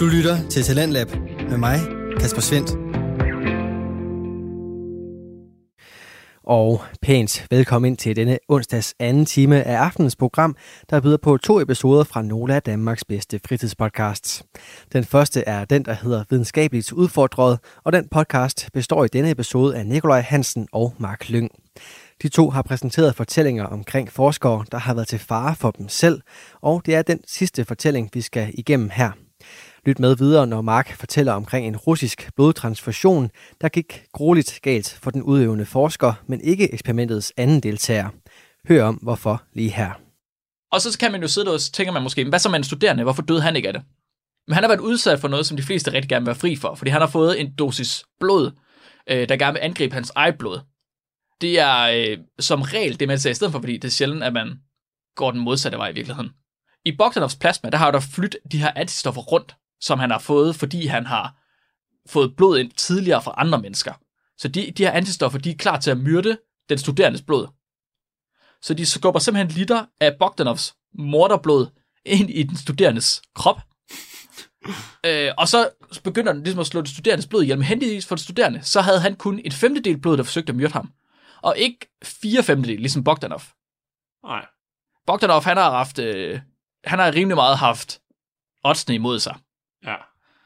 Du lytter til Talentlab med mig, Kasper Svendt. Og pænt velkommen ind til denne onsdags anden time af aftenens program, der byder på to episoder fra nogle af Danmarks bedste fritidspodcasts. Den første er den, der hedder Videnskabeligt Udfordret, og den podcast består i denne episode af Nikolaj Hansen og Mark Lyng. De to har præsenteret fortællinger omkring forskere, der har været til fare for dem selv, og det er den sidste fortælling, vi skal igennem her. Lyt med videre, når Mark fortæller omkring en russisk blodtransfusion, der gik grueligt galt for den udøvende forsker, men ikke eksperimentets anden deltager. Hør om, hvorfor lige her. Og så kan man jo sidde og tænker man måske, hvad så med en studerende? Hvorfor døde han ikke af det? Men han har været udsat for noget, som de fleste rigtig gerne vil være fri for, fordi han har fået en dosis blod, øh, der gerne vil angribe hans eget blod. Det er øh, som regel det, man ser i stedet for, fordi det er sjældent, at man går den modsatte vej i virkeligheden. I Bogdanovs plasma, der har der flyttet de her antistoffer rundt, som han har fået, fordi han har fået blod ind tidligere fra andre mennesker. Så de, de her antistoffer, de er klar til at myrde den studerendes blod. Så de skubber simpelthen liter af Bogdanovs morderblod ind i den studerendes krop. øh, og så begynder den ligesom at slå den studerendes blod ihjel. Men heldigvis for den studerende, så havde han kun et femtedel blod, der forsøgte at myrde ham. Og ikke fire femtedel, ligesom Bogdanov. Nej. Bogdanov, han har haft, øh, han har rimelig meget haft oddsene imod sig. Ja.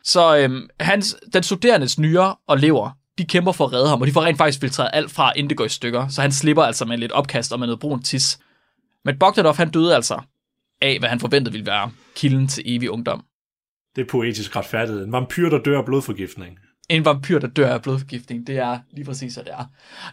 Så øhm, hans, den studerendes nyre og lever, de kæmper for at redde ham, og de får rent faktisk filtreret alt fra, inden det går i stykker. Så han slipper altså med lidt opkast og med noget brun tis. Men Bogdanov, han døde altså af, hvad han forventede ville være kilden til evig ungdom. Det er poetisk retfærdighed. En vampyr, der dør af blodforgiftning. En vampyr, der dør af blodforgiftning, det er lige præcis, hvad det er.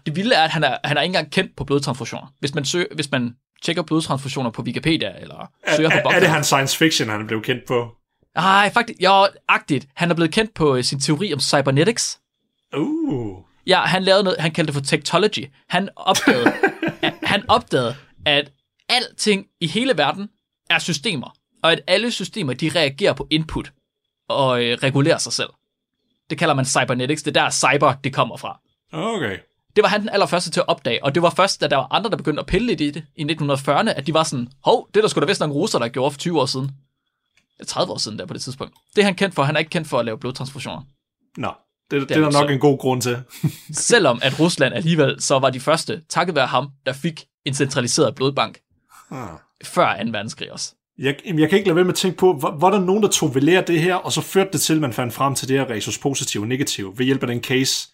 Det vilde er, at han er, han er ikke engang kendt på blodtransfusioner. Hvis man, søger, hvis man tjekker blodtransfusioner på Wikipedia, eller Er, søger på er, er Bogdanov. det hans science fiction, han er blevet kendt på? Nej, faktisk, jo, agtigt. Han er blevet kendt på øh, sin teori om cybernetics. Uh. Ja, han lavede noget, han kaldte det for techtology. Han opdagede, at, han opdagede, at alting i hele verden er systemer, og at alle systemer, de reagerer på input og øh, regulerer sig selv. Det kalder man cybernetics. Det er der cyber, det kommer fra. Okay. Det var han den allerførste til at opdage, og det var først, da der var andre, der begyndte at pille lidt i det i 1940'erne, at de var sådan, hov, det er der skulle da vist nogle russer, der gjorde for 20 år siden. Ja, 30 år siden der på det tidspunkt. Det er han kendt for. Han er ikke kendt for at lave blodtransfusioner. Nå, det, det, det er er der så- nok en god grund til. Selvom at Rusland alligevel så var de første, takket være ham, der fik en centraliseret blodbank Ah. før 2. verdenskrig også. Jeg, jeg kan ikke lade være med at tænke på, hvor, hvor der nogen, der tog ved lære det her, og så førte det til, at man fandt frem til det her resus positiv og negativ ved hjælp af den case.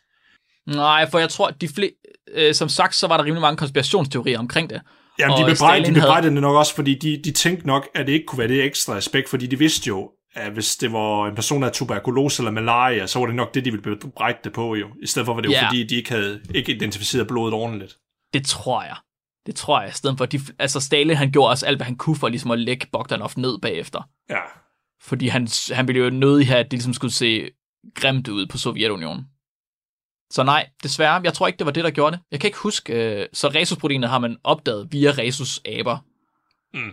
Nej, for jeg tror, at de fle, øh, som sagt, så var der rimelig mange konspirationsteorier omkring det. Jamen, de bebrejdede, de bebrejdede det nok også, fordi de, de tænkte nok, at det ikke kunne være det ekstra aspekt, fordi de vidste jo, at hvis det var en person, der havde tuberkulose eller malaria, så var det nok det, de ville bebrejde det på jo. I stedet for, var det jo Ja. fordi, de ikke havde ikke identificeret blodet ordentligt. Det tror jeg. Det tror jeg, i stedet for, de, altså Stalin, han gjorde også alt, hvad han kunne for ligesom at lægge Bogdanov ned bagefter. Ja. Fordi han, han ville jo nødig have, at det ligesom skulle se grimt ud på Sovjetunionen. Så nej, desværre, jeg tror ikke, det var det, der gjorde det. Jeg kan ikke huske, øh, så rhesusproteinet har man opdaget via rhesusaber. Mm.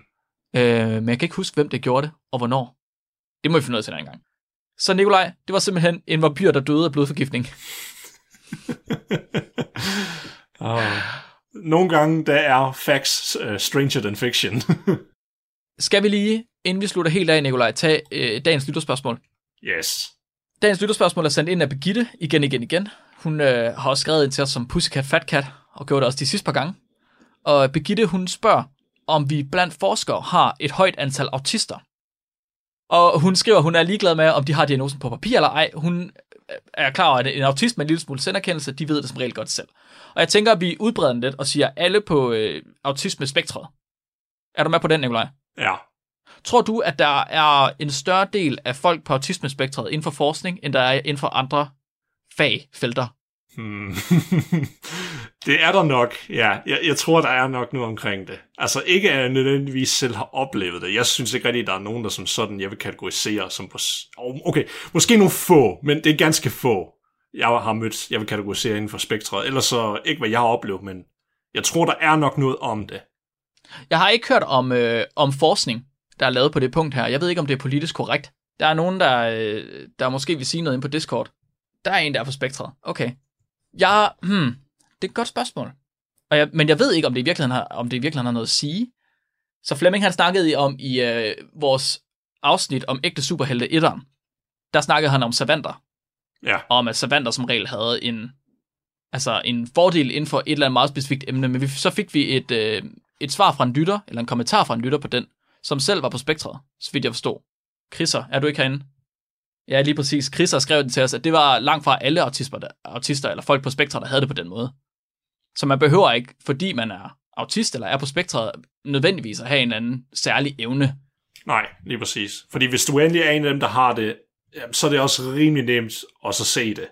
Øh, men jeg kan ikke huske, hvem det gjorde det, og hvornår. Det må vi finde ud af til en anden gang. Så Nikolaj, det var simpelthen en vampyr, der døde af blodforgiftning. Og nogle gange, der er facts uh, stranger than fiction. Skal vi lige, inden vi slutter helt af, Nikolaj, tage øh, dagens lytterspørgsmål? yes. Dagens lytterspørgsmål er sendt ind af Begitte, igen, igen, igen. Hun øh, har også skrevet ind til os som Pussycat Fat Cat, og gjorde det også de sidste par gange. Og Begitte, hun spørger, om vi blandt forskere har et højt antal autister. Og hun skriver, at hun er ligeglad med, om de har diagnosen på papir eller ej. Hun er klar over, at en autist med en lille smule senderkendelse, de ved det som regel godt selv. Og jeg tænker, at vi udbreder den lidt og siger alle på øh, autisme-spektret. Er du med på den, Nikolaj? Ja. Tror du, at der er en større del af folk på autismespektret inden for forskning, end der er inden for andre fagfelter? Hmm. det er der nok, ja. Jeg, jeg tror, der er nok noget omkring det. Altså ikke at jeg nødvendigvis selv har oplevet det. Jeg synes ikke rigtig, at der er nogen, der som sådan, jeg vil kategorisere som på... Okay, måske nogle få, men det er ganske få, jeg har mødt, jeg vil kategorisere inden for spektret. Ellers så ikke, hvad jeg har oplevet, men jeg tror, der er nok noget om det. Jeg har ikke hørt om, øh, om forskning, der er lavet på det punkt her. Jeg ved ikke, om det er politisk korrekt. Der er nogen, der, øh, der måske vil sige noget ind på Discord. Der er en, der er på spektret. Okay. Jeg, hmm, det er et godt spørgsmål. Og jeg, men jeg ved ikke, om det i virkeligheden har, om det i virkeligheden har noget at sige. Så Flemming han snakkede om i øh, vores afsnit om ægte superhelte 1'eren, der snakkede han om savanter, Ja, og om at savanter som regel havde en, altså en fordel inden for et eller andet meget specifikt emne, men vi, så fik vi et, øh, et svar fra en lytter, eller en kommentar fra en lytter på den, som selv var på spektret, så vidt jeg forstod. Chrisser, er du ikke herinde? Ja, lige præcis. Chrisser skrev den til os, at det var langt fra alle autister, der, autister eller folk på spektret, der havde det på den måde. Så man behøver ikke, fordi man er autist eller er på spektret, nødvendigvis at have en eller anden særlig evne. nej, lige præcis. Fordi hvis du endelig er en af dem, der har det, så er det også rimelig nemt at så se det.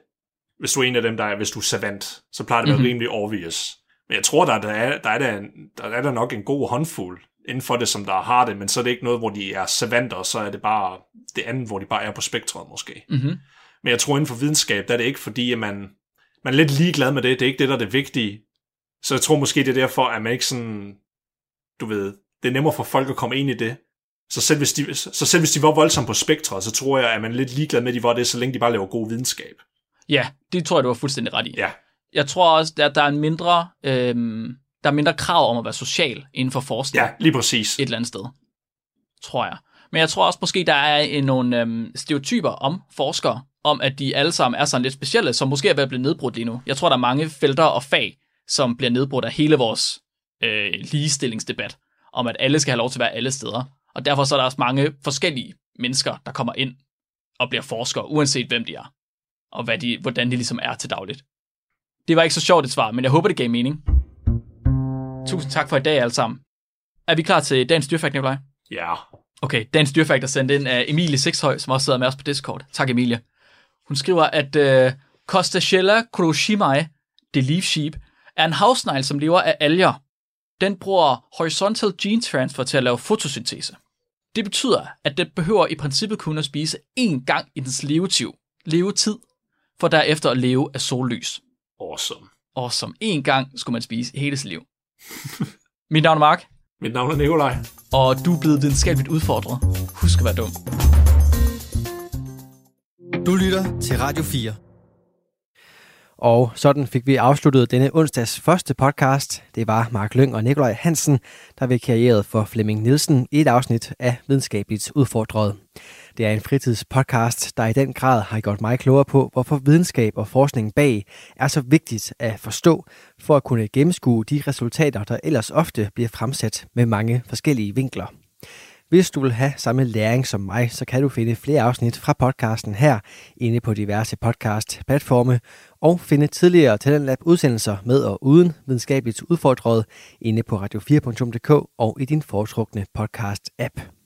Hvis du er en af dem, der er, hvis du er savant, så plejer det at være Mhm. rimelig obvious. Men jeg tror, der, der, er, der, er der, en, der er der nok en god håndfuld inden for det, som der har det, men så er det ikke noget, hvor de er savanter, og så er det bare det andet, hvor de bare er på spektret måske. Mm-hmm. Men jeg tror inden for videnskab, der er det ikke fordi, at man, man er lidt ligeglad med det. Det er ikke det, der er det vigtige. Så jeg tror måske, det er derfor, at man ikke sådan, du ved, det er nemmere for folk at komme ind i det. Så selv hvis de, så selv hvis de var voldsomme på spektret, så tror jeg, at man er lidt ligeglad med, at de var det, så længe de bare laver god videnskab. Ja, det tror jeg, du var fuldstændig ret i. Ja, Jeg tror også, at der er en mindre, øhm, der er mindre krav om at være social inden for forskning ja lige præcis. et eller andet sted. Tror jeg. Men jeg tror også måske, der er nogle øhm, stereotyper om forskere, om at de alle sammen er sådan lidt specielle, som måske er ved at blive nedbrudt lige nu. Jeg tror, der er mange felter og fag, som bliver nedbrudt af hele vores øh, ligestillingsdebat, om at alle skal have lov til at være alle steder. Og derfor så er der også mange forskellige mennesker, der kommer ind og bliver forskere, uanset hvem de er, og hvad de, hvordan de ligesom er til dagligt. Det var ikke så sjovt et svar, men jeg håber, det gav mening. Tusind tak for i dag alle sammen. Er vi klar til dagens dyrfakt, Nikolaj? Ja, Okay, dagens dyrfakt er sendt ind af Emilie Sexhøj, som også sidder med os på Discord. Tak, Emilie. Hun skriver, at uh, Costachella crocimai, det leaf sheep, er en havsnegl, som lever af alger. Den bruger horizontal gene transfer til at lave fotosyntese. Det betyder, at den behøver i princippet kun at spise én gang i dens levetid, levetid for derefter at leve af sollys. awesome. Og som én gang skulle man spise hele sit liv. Mit navn er Mark, Mit navn er Nikolaj. og du er blevet videnskabeligt udfordret. Husk at være dum. Du lytter til Radio 4. Og sådan fik vi afsluttet denne onsdags første podcast. Det var Mark Lyng og Nikolaj Hansen, der vikarierede for Flemming Nielsen i et afsnit af Videnskabeligt Udfordret. Det er en fritidspodcast, der i den grad har gjort mig klogere på, hvorfor videnskab og forskning bag er så vigtigt at forstå, for at kunne gennemskue de resultater, der ellers ofte bliver fremsat med mange forskellige vinkler. Hvis du vil have samme læring som mig, så kan du finde flere afsnit fra podcasten her inde på diverse podcast-platforme og finde tidligere Talentlab udsendelser med og uden videnskabeligt udfordret inde på radio4.dk og i din foretrukne podcast-app.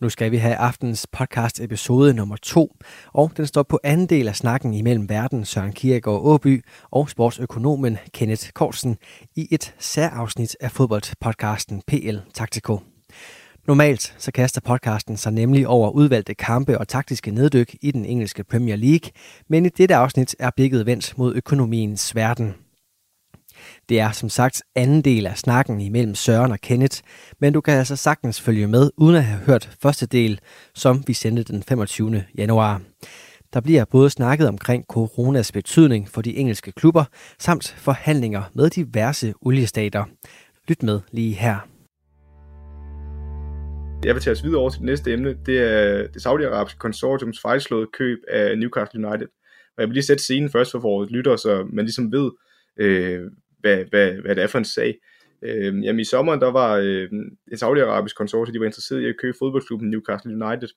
Nu skal vi have aftens podcast episode nummer 2, og den står på anden del af snakken imellem verden Søren Kierkegaard Åby og sportsøkonomen Kenneth Korsen i et særafsnit af fodboldpodcasten PL Taktiko. Normalt så kaster podcasten sig nemlig over udvalgte kampe og taktiske neddyk i den engelske Premier League, men i dette afsnit er blikket vendt mod økonomiens verden. Det er som sagt anden del af snakken imellem Søren og Kenneth, men du kan altså sagtens følge med uden at have hørt første del, som vi sendte den 25. januar. Der bliver både snakket omkring coronas betydning for de engelske klubber, samt forhandlinger med diverse oliestater. Lyt med lige her. Jeg vil tage os videre over til det næste emne. Det er det saudiarabiske konsortiums fejlslåede køb af Newcastle United. Og jeg vil lige sætte scenen først for vores lytter, så man ligesom ved, øh, hvad, hvad, hvad det er for en sag. Øh, jamen i sommeren, der var øh, et saudiarabisk konsortium, de var interesseret i at købe fodboldklubben Newcastle United.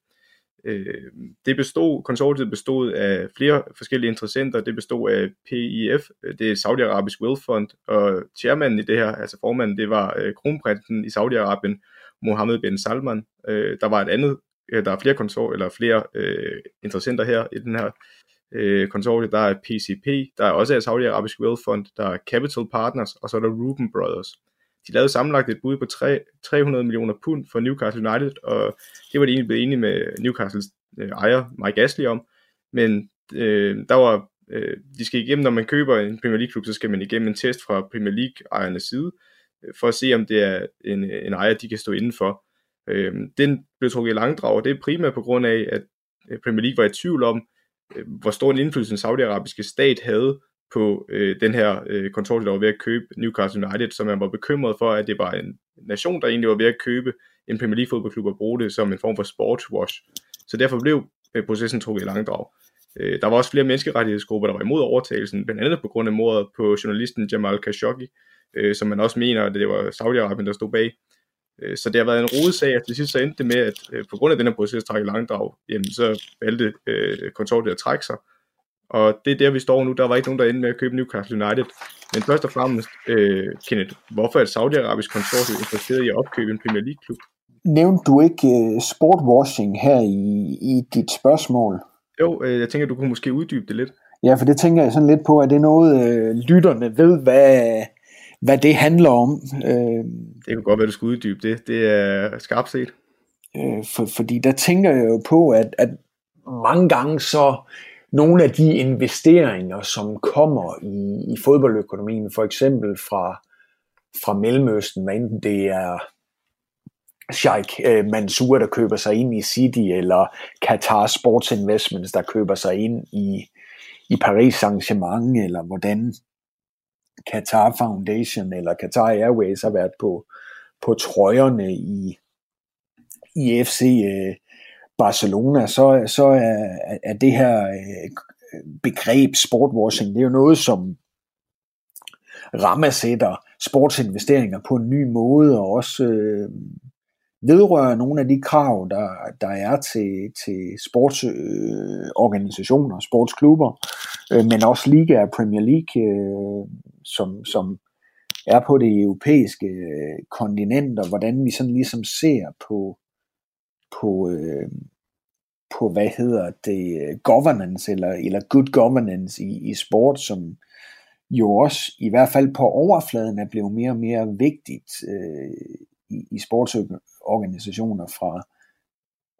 Øh, det bestod, konsortiet bestod af flere forskellige interessenter. Det bestod af PIF, øh, det er Saudi-Arabisk Wealth Fund, og chairmanden i det her, altså formanden, det var øh, kronprinsen i Saudi-Arabien, Mohammed bin Salman. Øh, der var et andet, øh, der er flere konsor eller flere øh, interessenter her i den her øh, konsortiet, Der er PCP, der er også Saudi-Arabisk Wealth Fund, der er Capital Partners, og så er der Ruben Brothers. De lavede sammenlagt et bud på 3, 300 millioner pund for Newcastle United, og det var de egentlig blevet enige med Newcastles øh, ejer, Mike Ashley, om. Men øh, der var, øh, de skal igennem, når man køber en Premier League klub, så skal man igennem en test fra Premier League-ejernes side, øh, for at se, om det er en, en ejer, de kan stå indenfor. Øh, den blev trukket i langdrag, og det er primært på grund af, at øh, Premier League var i tvivl om, øh, hvor stor en indflydelse den saudiarabiske stat havde på øh, den her øh, kontor, der var ved at købe Newcastle United, så man var bekymret for, at det var en nation, der egentlig var ved at købe en Premier League fodboldklub og bruge det som en form for sportswash. Så derfor blev øh, processen trukket i langdrag. Øh, der var også flere menneskerettighedsgrupper, der var imod overtagelsen, blandt andet på grund af mordet på journalisten Jamal Khashoggi, øh, som man også mener, at det var Saudi-Arabien, der stod bag. Øh, så det har været en rodesag, og til sidst så endte det med, at øh, på grund af den her proces trække langdrag, jamen, så valgte øh, konsortiet at trække sig. Og det er der, vi står nu. Der var ikke nogen, der endte med at købe Newcastle United. Men først og fremmest, øh, Kenneth, hvorfor er et saudiarabisk konsortium interesseret i at opkøbe en Premier League-klub? Nævnte du ikke uh, sportwashing her i, i dit spørgsmål? Jo, øh, jeg tænker, du kunne måske uddybe det lidt. Ja, for det tænker jeg sådan lidt på, at det er noget, øh, lytterne ved, hvad, hvad det handler om. Øh, det kunne godt være, du skulle uddybe det. Det er skarpt set. Øh, for, fordi der tænker jeg jo på, at, at mange gange så nogle af de investeringer, som kommer i, i fodboldøkonomien, for eksempel fra, fra Mellemøsten, hvad enten det er Sheikh øh, Mansour, der køber sig ind i City, eller Qatar Sports Investments, der køber sig ind i, i Paris Saint-Germain, eller hvordan Qatar Foundation eller Qatar Airways har været på, på trøjerne i, i FC øh, Barcelona, så, så er, er det her øh, begreb sportwashing, det er jo noget, som rammesætter sportsinvesteringer på en ny måde, og også øh, vedrører nogle af de krav, der, der er til, til sportsorganisationer, øh, sportsklubber, øh, men også Liga og Premier League, øh, som, som er på det europæiske øh, kontinent, og hvordan vi sådan ligesom ser på, på, øh, på hvad hedder det, governance, eller, eller good governance i, i sport, som jo også, i hvert fald på overfladen, er blevet mere og mere vigtigt øh, i, i organisationer fra,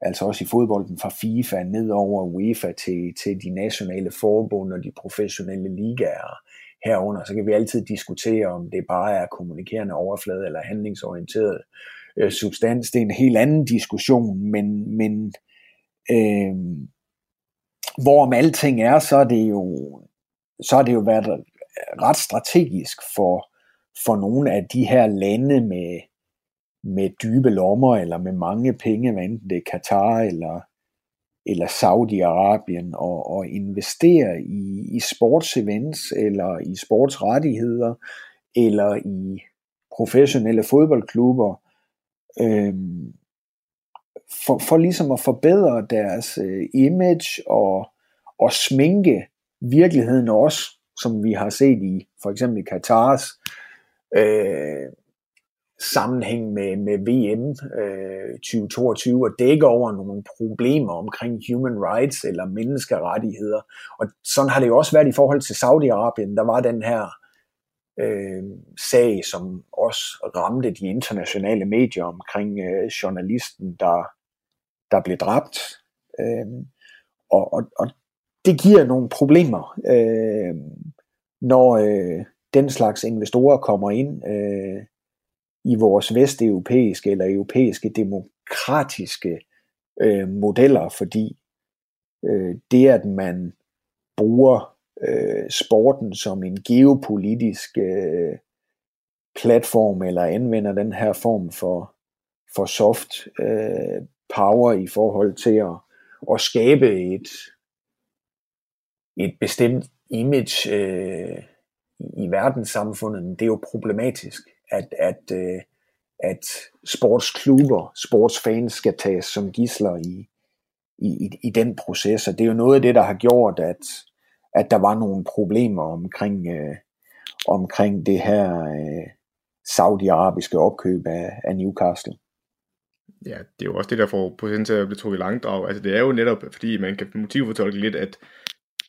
altså også i fodbolden fra FIFA ned over UEFA til, til de nationale forbund og de professionelle ligaer herunder, så kan vi altid diskutere, om det bare er kommunikerende overflade eller handlingsorienteret øh, substans. Det er en helt anden diskussion, men, men øh, hvorom alting er, så er det jo så er det jo været ret strategisk for, for nogle af de her lande med, med dybe lommer eller med mange penge, hvad enten det er Katar eller, eller Saudi-Arabien, og, og investere i, i sportsevents eller i sportsrettigheder eller i professionelle fodboldklubber, øhm, for, for ligesom at forbedre deres øh, image og, og sminke virkeligheden også, som vi har set i for eksempel Katars øh, sammenhæng med, med VM øh, 2022 og dække over nogle problemer omkring human rights eller menneskerettigheder. Og sådan har det jo også været i forhold til Saudi-Arabien. Der var den her øh, sag, som også ramte de internationale medier omkring øh, journalisten, der, der blev dræbt. Øh, og, og, og det giver nogle problemer, øh, når øh, den slags investorer kommer ind. Øh, i vores vesteuropæiske eller europæiske demokratiske øh, modeller, fordi øh, det, at man bruger øh, sporten som en geopolitisk øh, platform, eller anvender den her form for, for soft øh, power i forhold til at, at skabe et, et bestemt image øh, i verdenssamfundet, det er jo problematisk at, at, øh, at sportsklubber, sportsfans skal tages som gisler i, i, i den proces. Og det er jo noget af det, der har gjort, at, at der var nogle problemer omkring, øh, omkring det her øh, saudiarabiske opkøb af, af Newcastle. Ja, det er jo også det, der får procent til at blive trukket langdrag. Altså det er jo netop, fordi man kan motivfortolke lidt, at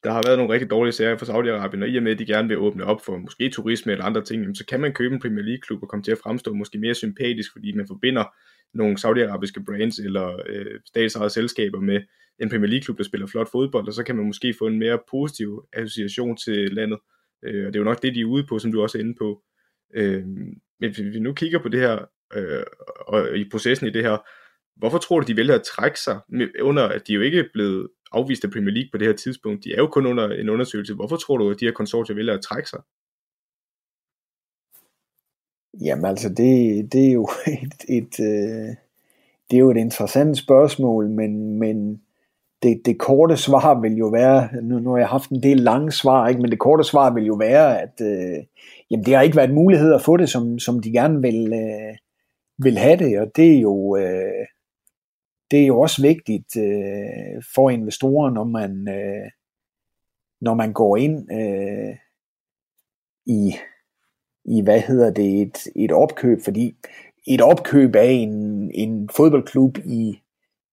der har været nogle rigtig dårlige sager for Saudi-Arabien, og i og med, at de gerne vil åbne op for måske turisme eller andre ting, så kan man købe en Premier League-klub og komme til at fremstå måske mere sympatisk, fordi man forbinder nogle saudiarabiske brands eller øh, statsejede selskaber med en Premier League-klub, der spiller flot fodbold, og så kan man måske få en mere positiv association til landet. Øh, og det er jo nok det, de er ude på, som du også er inde på. Øh, men hvis vi nu kigger på det her, øh, og i processen i det her, hvorfor tror du, de vælger at trække sig, under at de jo ikke er blevet afvist af Premier League på det her tidspunkt. De er jo kun under en undersøgelse. Hvorfor tror du, at de her konsortier vælger at trække sig? Jamen altså, det, det er jo et, et, øh, det er jo et interessant spørgsmål, men, men det, det korte svar vil jo være, nu, nu har jeg haft en del lange svar, ikke? men det korte svar vil jo være, at øh, jamen, det har ikke været mulighed at få det, som, som de gerne vil, øh, vil have det, og det er jo, øh, det er jo også vigtigt øh, for investorer, når man, øh, når man går ind øh, i, i, hvad hedder det, et, et opkøb, fordi et opkøb af en, en fodboldklub i,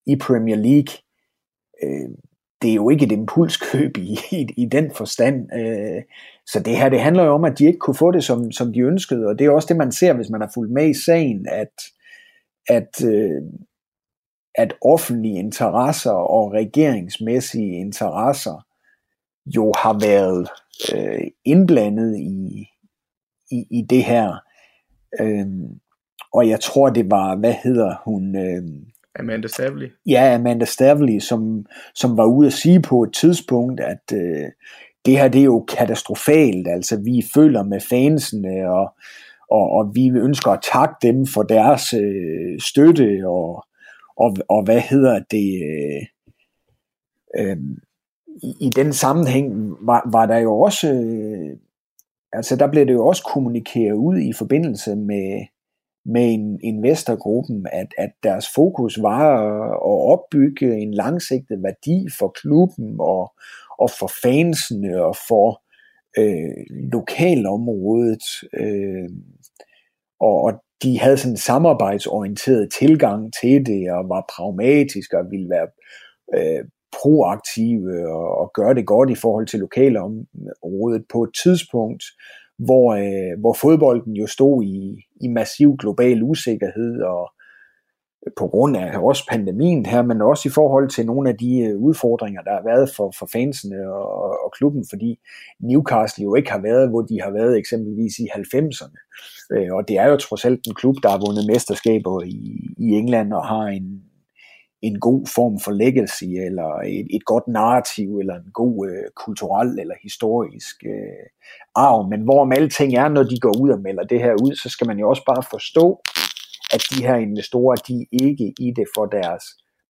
i Premier League, øh, det er jo ikke et impulskøb i, i, i den forstand. Øh, så det her, det handler jo om, at de ikke kunne få det, som, som de ønskede, og det er også det, man ser, hvis man har fulgt med i sagen, at, at, øh, at offentlige interesser og regeringsmæssige interesser jo har været øh, indblandet i, i, i det her. Øh, og jeg tror, det var, hvad hedder hun? Øh, Amanda Stavely. Ja, Amanda Stavely, som, som var ude at sige på et tidspunkt, at øh, det her det er jo katastrofalt. Altså, vi føler med fansene, og, og, og vi ønsker at takke dem for deres øh, støtte, og, og, og hvad hedder det... Øh, øh, i, i den sammenhæng var, var der jo også, øh, altså der blev det jo også kommunikeret ud i forbindelse med, med en investorgruppen, at, at deres fokus var at opbygge en langsigtet værdi for klubben og, og for fansene og for øh, lokalområdet. Øh, og, og de havde sådan en samarbejdsorienteret tilgang til det og var pragmatiske og ville være øh, proaktive og, og gøre det godt i forhold til lokalområdet på et tidspunkt, hvor, øh, hvor fodbolden jo stod i, i massiv global usikkerhed og på grund af også pandemien her, men også i forhold til nogle af de øh, udfordringer, der har været for, for fansene og, og klubben, fordi Newcastle jo ikke har været, hvor de har været eksempelvis i 90'erne. Øh, og det er jo trods alt en klub, der har vundet mesterskaber i, i England og har en, en god form for legacy, eller et, et godt narrativ, eller en god øh, kulturel eller historisk øh, arv. Men hvorom alting er, når de går ud og melder det her ud, så skal man jo også bare forstå, at de her investorer, de er ikke i det for deres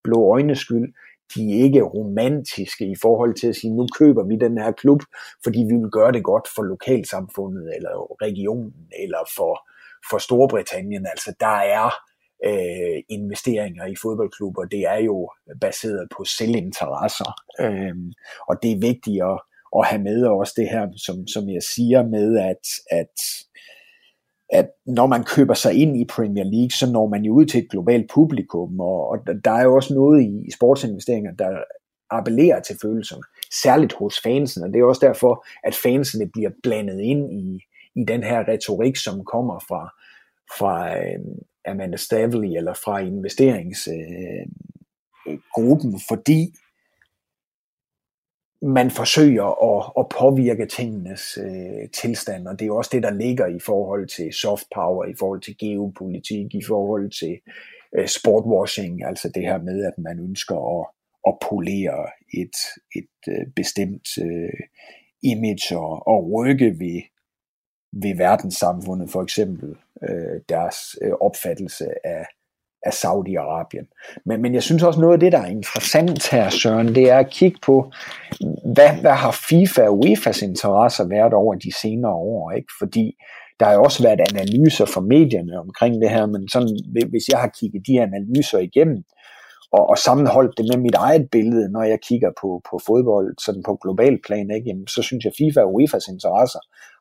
blå øjnes skyld. De er ikke romantiske i forhold til at sige, nu køber vi den her klub, fordi vi vil gøre det godt for lokalsamfundet, eller regionen, eller for, for Storbritannien. Altså, der er øh, investeringer i fodboldklubber, det er jo baseret på selvinteresser. Øh, og det er vigtigt at, at have med også det her, som, som jeg siger med, at, at at når man køber sig ind i Premier League, så når man jo ud til et globalt publikum, og, og der er jo også noget i, i sportsinvesteringer, der appellerer til følelserne, særligt hos fansene, og det er også derfor, at fansene bliver blandet ind i, i den her retorik, som kommer fra, fra øh, Amanda Stavely eller fra investeringsgruppen, øh, øh fordi man forsøger at, at påvirke tingenes øh, tilstand, og det er også det, der ligger i forhold til soft power, i forhold til geopolitik, i forhold til øh, sportwashing, altså det her med, at man ønsker at, at polere et, et øh, bestemt øh, image og, og rykke ved, ved verdenssamfundet, for eksempel øh, deres øh, opfattelse af, af Saudi-Arabien. Men, men jeg synes også noget af det, der er interessant her, Søren, det er at kigge på, hvad, hvad har FIFA og UEFA's interesser været over de senere år, ikke? Fordi der har jo også været analyser fra medierne omkring det her, men sådan, hvis jeg har kigget de analyser igennem, og, og sammenholdt det med mit eget billede, når jeg kigger på, på fodbold sådan på global plan, ikke? Jamen, så synes jeg, at FIFA og UEFA's interesser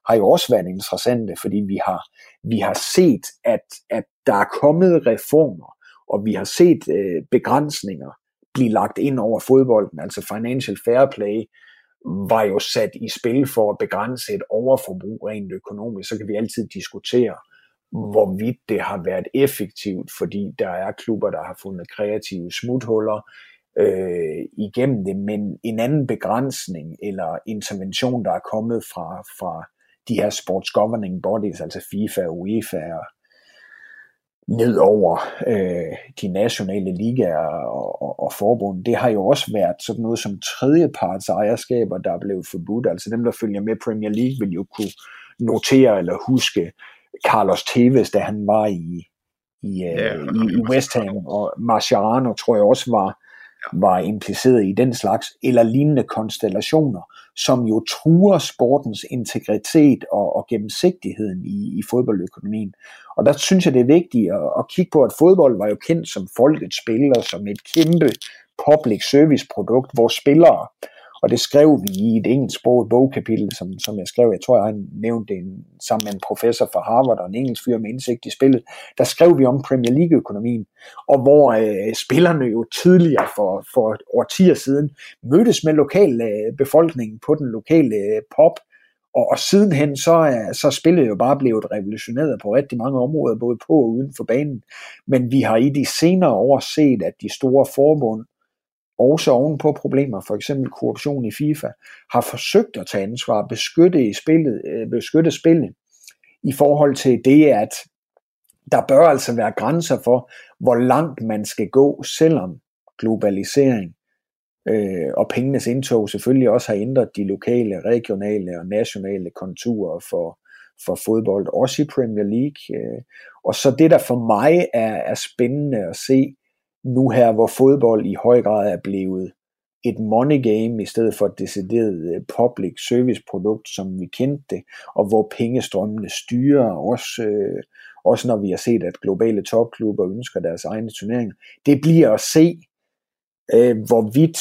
har jo også været interessante, fordi vi har, vi har set, at, at der er kommet reformer, og vi har set øh, begrænsninger blive lagt ind over fodbolden, altså financial fair play var jo sat i spil for at begrænse et overforbrug rent økonomisk, så kan vi altid diskutere, hvorvidt det har været effektivt, fordi der er klubber, der har fundet kreative smuthuller øh, igennem det, men en anden begrænsning eller intervention, der er kommet fra, fra de her sports governing bodies, altså FIFA UEFA og ned over øh, de nationale ligaer og, og, og forbund, det har jo også været sådan noget som tredjeparts ejerskaber, der er blevet forbudt. Altså dem, der følger med Premier League, vil jo kunne notere eller huske Carlos Tevez, da han var i, i, øh, ja, i, i West Ham, og Marciano tror jeg også var, var impliceret i den slags, eller lignende konstellationer, som jo truer sportens integritet og, og gennemsigtigheden i, i fodboldøkonomien. Og der synes jeg, det er vigtigt at, at kigge på, at fodbold var jo kendt som folkets spil og som et kæmpe public service produkt, hvor spillere og det skrev vi i et engelsksproget bogkapitel, som, som jeg skrev, jeg tror, jeg har nævnt det sammen med en professor fra Harvard og en engelsk fyr med indsigt i spillet. Der skrev vi om Premier League-økonomien, og hvor øh, spillerne jo tidligere for, for årtier siden mødtes med lokal øh, befolkningen på den lokale øh, pop, og, og sidenhen så øh, er så spillet jo bare blevet revolutioneret på rigtig mange områder, både på og uden for banen. Men vi har i de senere år set, at de store forbund også ovenpå problemer, for eksempel korruption i FIFA, har forsøgt at tage ansvar, beskytte, i spillet, øh, beskytte spillet i forhold til det, at der bør altså være grænser for, hvor langt man skal gå, selvom globalisering øh, og pengenes indtog selvfølgelig også har ændret de lokale, regionale og nationale konturer for, for fodbold, også i Premier League. Øh. Og så det, der for mig er, er spændende at se, nu her, hvor fodbold i høj grad er blevet et money game i stedet for et decideret øh, public service produkt, som vi kendte det, og hvor pengestrømmene styrer, også, øh, også når vi har set, at globale topklubber ønsker deres egne turneringer. Det bliver at se, øh, hvorvidt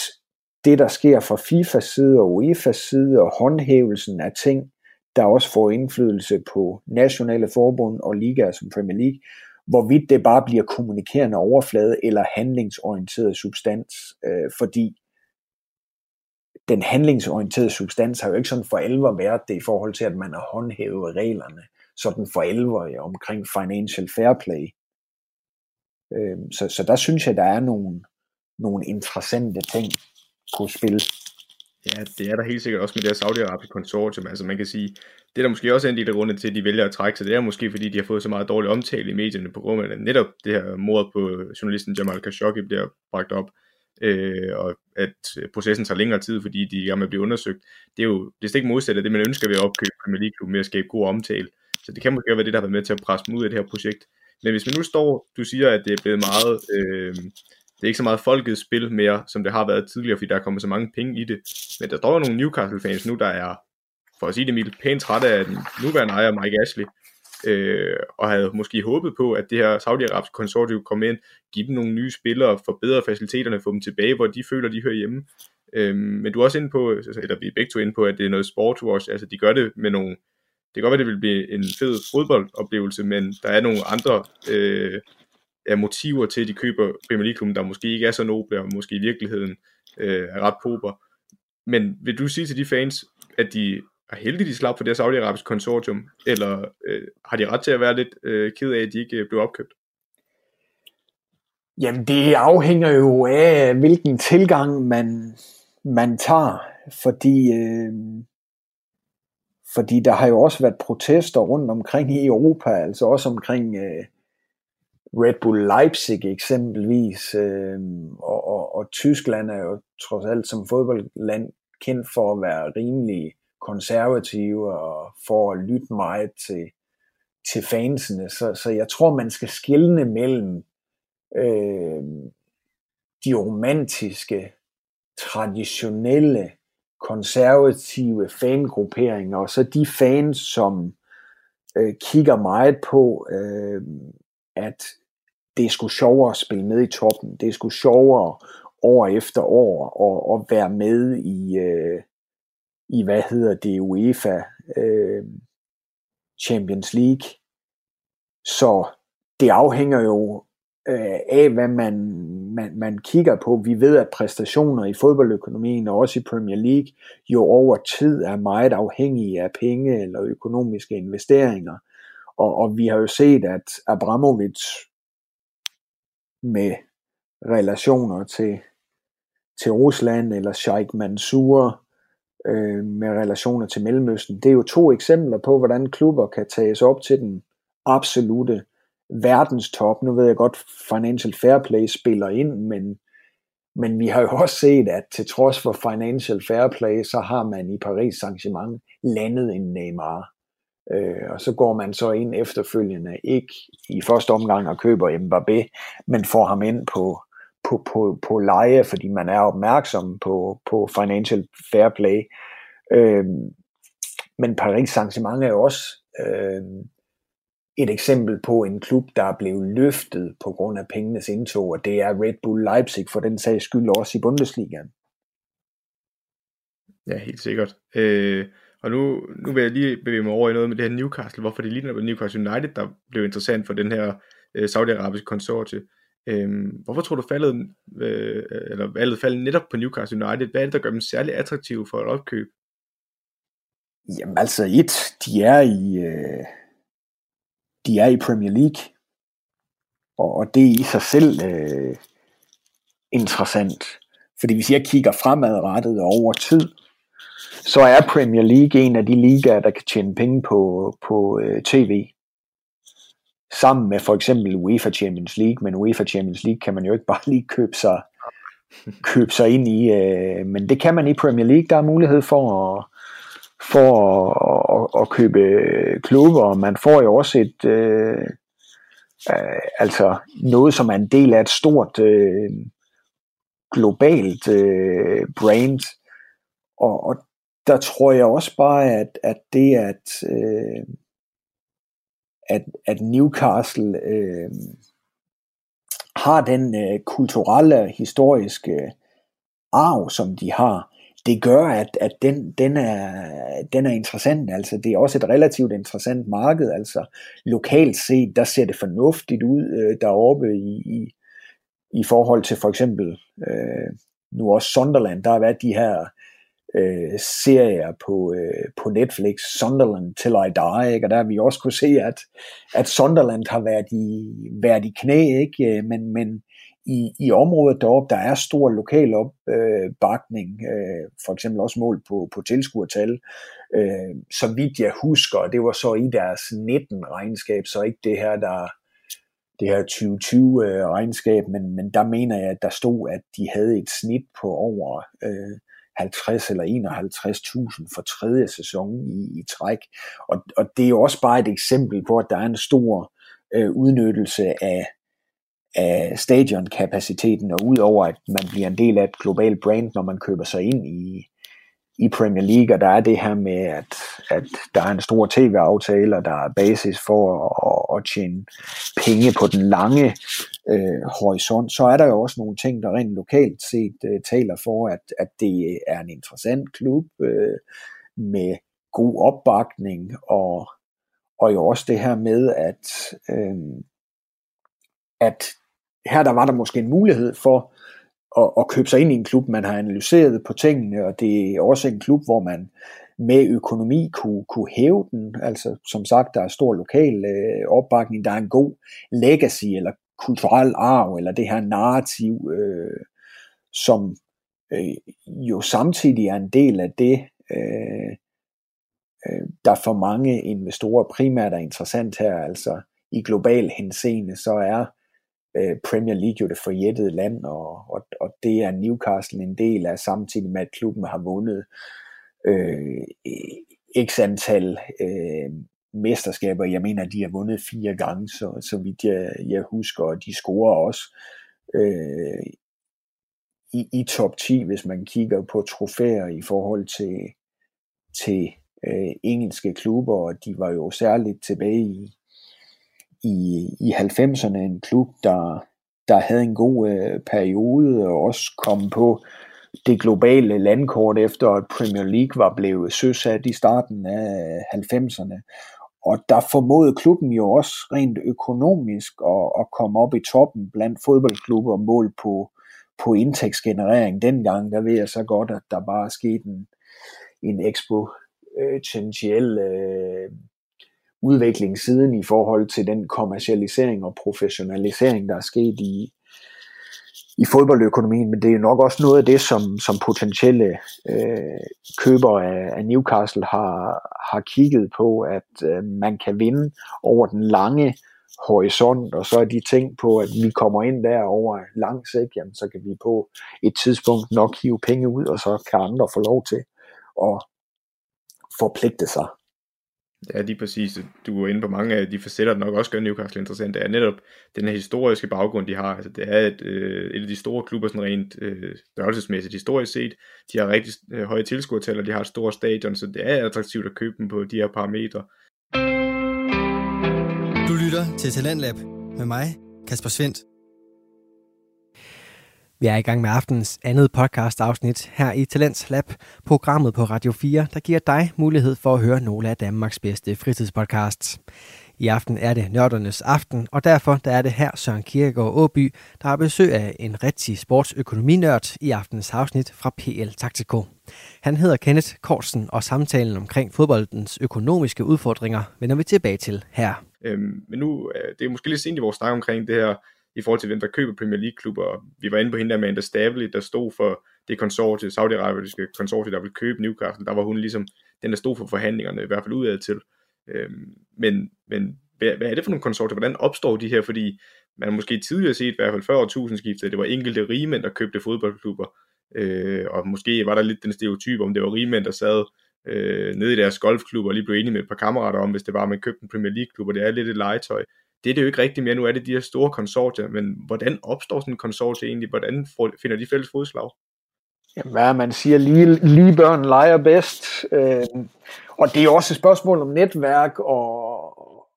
det, der sker fra FIFAs side og UEFAs side, og håndhævelsen af ting, der også får indflydelse på nationale forbund og ligaer som Premier League, hvorvidt det bare bliver kommunikerende overflade eller handlingsorienteret substans, øh, fordi den handlingsorienterede substans har jo ikke sådan for alvor været det i forhold til, at man har håndhævet reglerne sådan for alvor ja, omkring financial fair play. Øh, så, så der synes jeg, der er nogle, nogle interessante ting på spil. Ja, det er der helt sikkert også med det her Saudi-Arabiske konsortium. Altså man kan sige, det er der måske også en del af grunden til, at de vælger at trække sig. Det er måske fordi, de har fået så meget dårlig omtale i medierne på grund af netop det her mord på journalisten Jamal Khashoggi bliver bragt op. Øh, og at processen tager længere tid, fordi de er med at blive undersøgt. Det er jo det er ikke modsat af det, man ønsker ved at opkøbe Premier League med at skabe god omtale. Så det kan måske være det, der har været med til at presse dem ud af det her projekt. Men hvis man nu står, du siger, at det er blevet meget øh, det er ikke så meget folkets spil mere, som det har været tidligere, fordi der er kommet så mange penge i det. Men der står jo nogle Newcastle-fans nu, der er, for at sige det mildt, pænt trætte af den nuværende ejer Mike Ashley, øh, og havde måske håbet på, at det her Saudi-Arabiske konsortium kom ind, give dem nogle nye spillere, forbedre faciliteterne, få dem tilbage, hvor de føler, de hører hjemme. Øh, men du er også inde på, eller vi er begge to inde på, at det er noget sportswash, altså de gør det med nogle, det kan godt være, det vil blive en fed fodboldoplevelse, men der er nogle andre øh, er motiver til, at de køber Premier League-klubben, der måske ikke er så noble, og måske i virkeligheden øh, er ret pober. Men vil du sige til de fans, at de er heldige, de slap for det saudiarabiske Saudi-Arabiske konsortium, eller øh, har de ret til at være lidt øh, ked af, at de ikke øh, blev opkøbt? Jamen, det afhænger jo af, hvilken tilgang man, man tager, fordi, øh, fordi der har jo også været protester rundt omkring i Europa, altså også omkring øh, Red Bull Leipzig eksempelvis, øh, og, og, og Tyskland er jo trods alt som fodboldland kendt for at være rimelig konservative og for at lytte meget til, til fansene. Så, så jeg tror, man skal skille mellem øh, de romantiske, traditionelle, konservative fangrupperinger, og så de fans, som øh, kigger meget på, øh, at det er sgu sjovere at spille med i toppen. Det er sgu sjovere år efter år at, at være med i, øh, i hvad hedder det, UEFA øh, Champions League. Så det afhænger jo øh, af, hvad man, man, man kigger på. Vi ved, at præstationer i fodboldøkonomien og også i Premier League jo over tid er meget afhængige af penge eller økonomiske investeringer. Og, og vi har jo set, at Abramovic med relationer til, til Rusland, eller Sheikh Mansour øh, med relationer til Mellemøsten. Det er jo to eksempler på, hvordan klubber kan tages op til den absolute verdenstop. Nu ved jeg godt, Financial Fair Play spiller ind, men, men vi har jo også set, at til trods for Financial Fair Play, så har man i Paris Saint-Germain landet en Neymar. Øh, og så går man så ind efterfølgende, ikke i første omgang og køber Mbappé, men får ham ind på, på, på, på leje, fordi man er opmærksom på, på financial fair play. Øh, men Paris Saint-Germain er jo også øh, et eksempel på en klub, der er blevet løftet på grund af pengenes indtog, og det er Red Bull Leipzig for den sags skyld også i Bundesligaen. Ja, helt sikkert. Øh, og nu, nu vil jeg lige bevæge mig over i noget med det her Newcastle, hvorfor det lige Newcastle United, der blev interessant for den her øh, saudiarabiske konsortie. Øhm, hvorfor tror du faldet, øh, eller valget faldet netop på Newcastle United? Hvad er det, der gør dem særlig attraktive for et opkøb? Jamen altså et, de er i, øh, de er i Premier League, og, og det er i sig selv øh, interessant. Fordi hvis jeg kigger fremadrettet over tid, så er Premier League en af de ligaer, der kan tjene penge på, på øh, tv. Sammen med for eksempel UEFA Champions League, men UEFA Champions League kan man jo ikke bare lige købe sig, købe sig ind i. Øh, men det kan man i Premier League. Der er mulighed for at, for at, at, at købe klubber. Man får jo også et, øh, øh, altså noget, som er en del af et stort øh, globalt øh, brand. Og, og der tror jeg også bare, at, at det, at, øh, at, at Newcastle øh, har den øh, kulturelle, historiske arv, som de har, det gør, at, at den, den, er, den er interessant. Altså, det er også et relativt interessant marked. Altså, lokalt set, der ser det fornuftigt ud øh, deroppe i, i, i forhold til for eksempel øh, nu også Sunderland. Der har været de her øh, serier på, øh, på Netflix, Sunderland Till I Die, ikke? og der har vi også kunne se, at, at Sunderland har været i, været i knæ, ikke? Øh, men, men i, i området deroppe, der er stor lokal opbakning, øh, øh, for eksempel også mål på, på tilskuertal. Øh, så vidt jeg husker, det var så i deres 19-regnskab, så ikke det her, der det her 2020-regnskab, øh, men, men der mener jeg, at der stod, at de havde et snit på over øh, 50 eller 51.000 for tredje sæson i, i træk. Og, og det er jo også bare et eksempel på, at der er en stor øh, udnyttelse af, af stadionkapaciteten, og udover at man bliver en del af et globalt brand, når man køber sig ind i, i Premier League, og der er det her med, at, at der er en stor tv-aftale, og der er basis for at, at tjene penge på den lange øh, horisont, så er der jo også nogle ting, der rent lokalt set øh, taler for, at, at det er en interessant klub øh, med god opbakning, og, og jo også det her med, at, øh, at her der var der måske en mulighed for at, at købe sig ind i en klub, man har analyseret på tingene, og det er også en klub, hvor man med økonomi kunne, kunne hæve den. Altså som sagt, der er stor lokal øh, opbakning, der er en god legacy eller kulturel arv, eller det her narrativ, øh, som øh, jo samtidig er en del af det, øh, øh, der for mange investorer primært er interessant her, altså i global henseende, så er øh, Premier League jo det forjættede land, og, og, og det er Newcastle en del af, samtidig med at klubben har vundet øh, x antal øh, mesterskaber. Jeg mener, de har vundet fire gange, så, så vidt jeg, jeg husker, og de scorer også øh, i, i top 10, hvis man kigger på trofæer i forhold til, til øh, engelske klubber, og de var jo særligt tilbage i, i, i 90'erne en klub, der, der havde en god øh, periode og også kom på det globale landkort efter at Premier League var blevet søsat i starten af 90'erne. Og der formåede klubben jo også rent økonomisk at, at komme op i toppen blandt fodboldklubber mål på, på indtægtsgenerering. Dengang, der ved jeg så godt, at der bare skete en, en eksponentiel øh, udvikling siden i forhold til den kommercialisering og professionalisering, der er sket i, i fodboldøkonomien, men det er nok også noget af det, som, som potentielle øh, købere af, af Newcastle har, har kigget på, at øh, man kan vinde over den lange horisont, og så er de tænkt på, at vi kommer ind der over lang sigt, jamen så kan vi på et tidspunkt nok hive penge ud, og så kan andre få lov til at forpligte sig. Ja, lige præcis. Du er inde på mange af de facetter, der nok også gør Newcastle interessant. Det er netop den her historiske baggrund, de har. Altså, det er et, øh, et af de store klubber, sådan rent øh, størrelsesmæssigt historisk set. De har rigtig øh, høje tilskuertal, og de har et stort stadion, så det er attraktivt at købe dem på de her parametre. Du lytter til Talentlab med mig, Kasper Svendt. Vi er i gang med aftens andet podcast afsnit her i Talents Lab, programmet på Radio 4, der giver dig mulighed for at høre nogle af Danmarks bedste fritidspodcasts. I aften er det nørdernes aften, og derfor der er det her Søren Kierkegaard Åby, der har besøg af en rigtig sportsøkonominørd i aftens afsnit fra PL Taktiko. Han hedder Kenneth Korsen, og samtalen omkring fodboldens økonomiske udfordringer vender vi tilbage til her. Øhm, men nu, øh, det er måske lidt sent i vores snak omkring det her i forhold til hvem der køber Premier League-klubber. Vi var inde på hende der med Amanda Stavely, der stod for det konsortie, Saudi-Arabiske konsortie, der ville købe Newcastle. Der var hun ligesom den, der stod for forhandlingerne, i hvert fald udad til. Øhm, men men hvad, hvad er det for nogle konsortier? Hvordan opstår de her? Fordi man måske tidligere set i hvert fald før årtusindskiftet, det var enkelte rigmænd, der købte fodboldklubber. Øh, og måske var der lidt den stereotyp, om det var rigmænd, der sad øh, nede i deres golfklub og lige blev enige med et par kammerater om, hvis det var, at man købte en Premier League-klub, og det er lidt et legetøj det er det jo ikke rigtigt mere. Nu er det de her store konsortier, men hvordan opstår sådan en konsortie egentlig? Hvordan finder de fælles fodslag? Jamen, hvad man siger, lige, lige børn leger bedst. Øh, og det er også et spørgsmål om netværk og,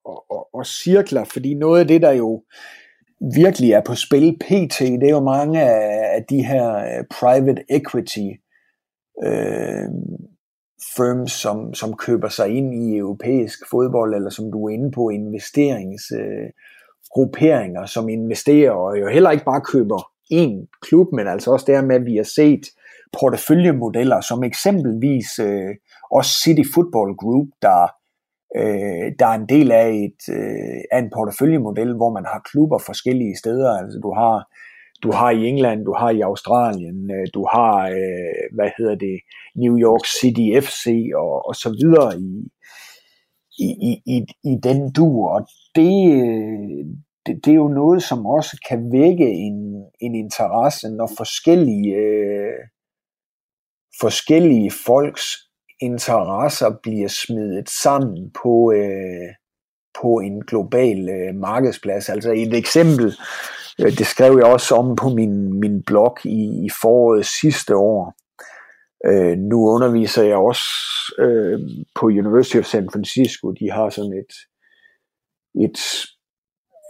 og, og, og cirkler, fordi noget af det, der jo virkelig er på spil pt, det er jo mange af de her øh, private equity øh, firms, som, som køber sig ind i europæisk fodbold, eller som du er inde på, investeringsgrupperinger, øh, som investerer, og jo heller ikke bare køber en klub, men altså også dermed, at vi har set porteføljemodeller, som eksempelvis øh, også City Football Group, der, øh, der er en del af, et, øh, af en porteføljemodel, hvor man har klubber forskellige steder. Altså du har du har i England, du har i Australien, øh, du har, øh, hvad hedder det, New York City FC og, og så videre i, i, i, i den dur, og det, øh, det, det er jo noget, som også kan vække en, en interesse, når forskellige, øh, forskellige folks interesser bliver smidt sammen på, øh, på en global øh, markedsplads. Altså et eksempel, Øh, det skrev jeg også om på min, min blog i, i foråret sidste år. Øh, nu underviser jeg også øh, på University of San Francisco. De har sådan et, et,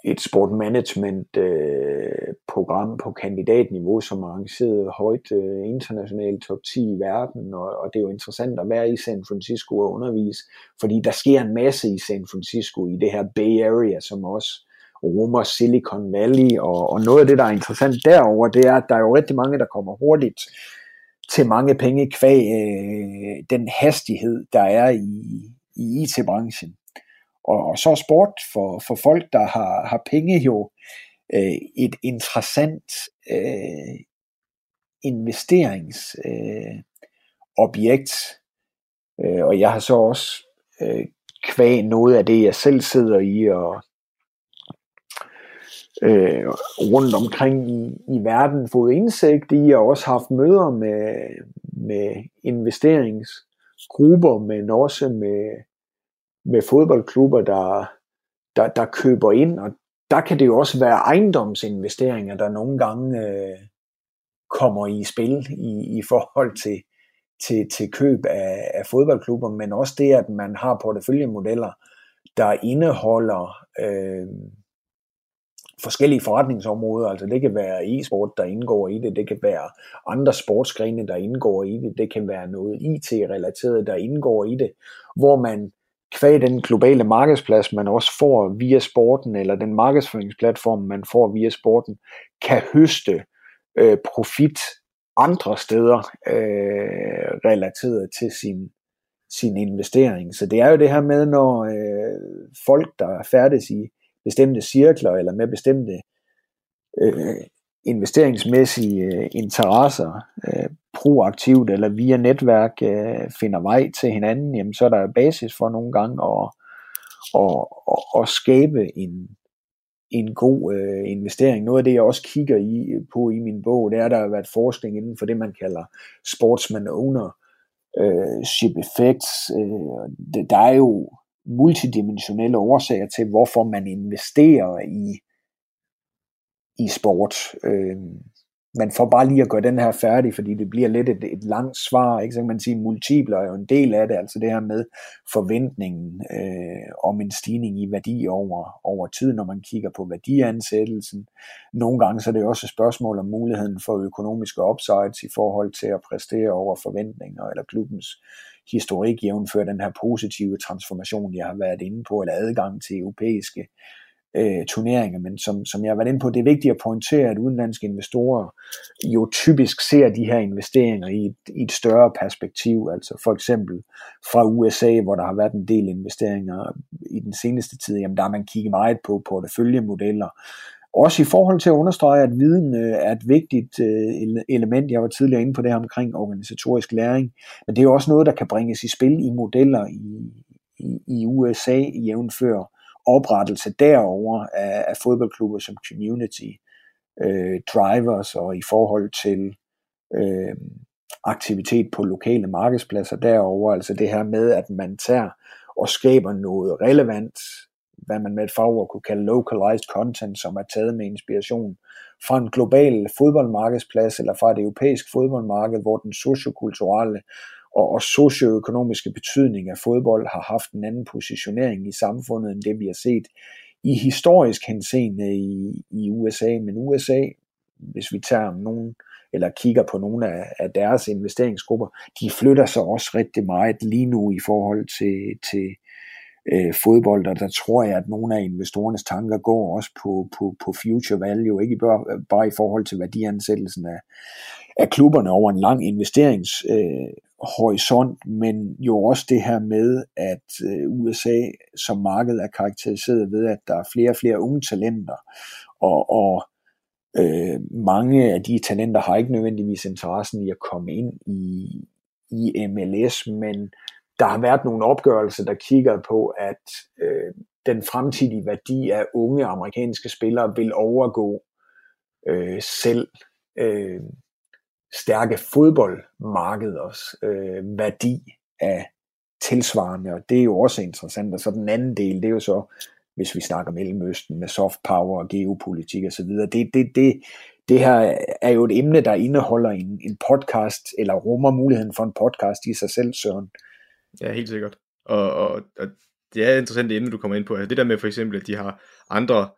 et sport management øh, program på kandidatniveau, som er arrangeret højt øh, internationalt top 10 i verden, og, og det er jo interessant at være i San Francisco og undervise, fordi der sker en masse i San Francisco, i det her Bay Area, som også Roma, Silicon Valley, og, og noget af det, der er interessant derover, det er, at der er jo rigtig mange, der kommer hurtigt til mange penge kvæg øh, den hastighed, der er i, i IT-branchen. Og, og så er sport for, for folk, der har, har penge jo øh, et interessant øh, investeringsobjekt. Øh, øh, og jeg har så også øh, kvæg noget af det, jeg selv sidder i og, øh, rundt omkring i, i verden fået indsigt i, og også haft møder med, med investeringsgrupper, men også med, med fodboldklubber, der, der, der køber ind, og der kan det jo også være ejendomsinvesteringer, der nogle gange øh, kommer i spil i, i forhold til, til, til køb af, af fodboldklubber, men også det, at man har porteføljemodeller, der indeholder øh, forskellige forretningsområder, altså det kan være e-sport, der indgår i det, det kan være andre sportsgrene, der indgår i det, det kan være noget IT-relateret, der indgår i det, hvor man kvæg den globale markedsplads, man også får via sporten, eller den markedsføringsplatform, man får via sporten, kan høste øh, profit andre steder øh, relateret til sin, sin investering. Så det er jo det her med, når øh, folk, der færdes i bestemte cirkler eller med bestemte øh, investeringsmæssige øh, interesser øh, proaktivt eller via netværk øh, finder vej til hinanden, jamen så er der basis for nogle gange at, at, at, at skabe en, en god øh, investering. Noget af det, jeg også kigger i, øh, på i min bog, det er, at der har været forskning inden for det, man kalder sportsman owner øh, ship effects. Øh, det, der er jo multidimensionelle årsager til, hvorfor man investerer i, i sport. Øh, men for bare lige at gøre den her færdig, fordi det bliver lidt et, et langt svar, ikke? så kan man sige, multipler er jo en del af det, altså det her med forventningen øh, om en stigning i værdi over, over tid, når man kigger på værdiansættelsen. Nogle gange så er det også et spørgsmål om muligheden for økonomiske upsides i forhold til at præstere over forventninger, eller klubbens historik jævnfører den her positive transformation, jeg har været inde på, eller adgang til europæiske øh, turneringer, men som, som jeg har været inde på, det er vigtigt at pointere, at udenlandske investorer jo typisk ser de her investeringer i et, i et større perspektiv, altså for eksempel fra USA, hvor der har været en del investeringer i den seneste tid, jamen der har man kigget meget på porteføljemodeller, også i forhold til at understrege, at viden øh, er et vigtigt øh, element. Jeg var tidligere inde på det her omkring organisatorisk læring, men det er jo også noget, der kan bringes i spil i modeller i, i, i USA, jævnfør oprettelse derover af, af fodboldklubber som community øh, drivers og i forhold til øh, aktivitet på lokale markedspladser derover, altså det her med, at man tager og skaber noget relevant, hvad man med et fagord kunne kalde localized content, som er taget med inspiration fra en global fodboldmarkedsplads eller fra et europæisk fodboldmarked, hvor den sociokulturelle og, og socioøkonomiske betydning af fodbold har haft en anden positionering i samfundet, end det vi har set i historisk henseende i, i USA. Men USA, hvis vi tager nogen, eller kigger på nogle af, af deres investeringsgrupper, de flytter sig også rigtig meget lige nu i forhold til, til øh, fodbold, og der tror jeg, at nogle af investorernes tanker går også på, på, på future value, ikke bare, bare i forhold til værdiansættelsen af, af klubberne over en lang investeringshorisont, øh, men jo også det her med, at øh, USA som marked er karakteriseret ved, at der er flere og flere unge talenter, og, og øh, mange af de talenter har ikke nødvendigvis interessen i at komme ind i, i MLS, men der har været nogle opgørelser, der kigger på, at øh, den fremtidige værdi af unge amerikanske spillere vil overgå øh, selv øh, stærke fodboldmarkeders øh, værdi af tilsvarende, og det er jo også interessant. Og så den anden del, det er jo så, hvis vi snakker Mellemøsten med soft power og geopolitik osv., det, det, det, det her er jo et emne, der indeholder en, en podcast, eller rummer muligheden for en podcast i sig selv, Søren. Ja, helt sikkert. Og, og, og det er et interessant emne, du kommer ind på. Altså det der med for eksempel, at de har andre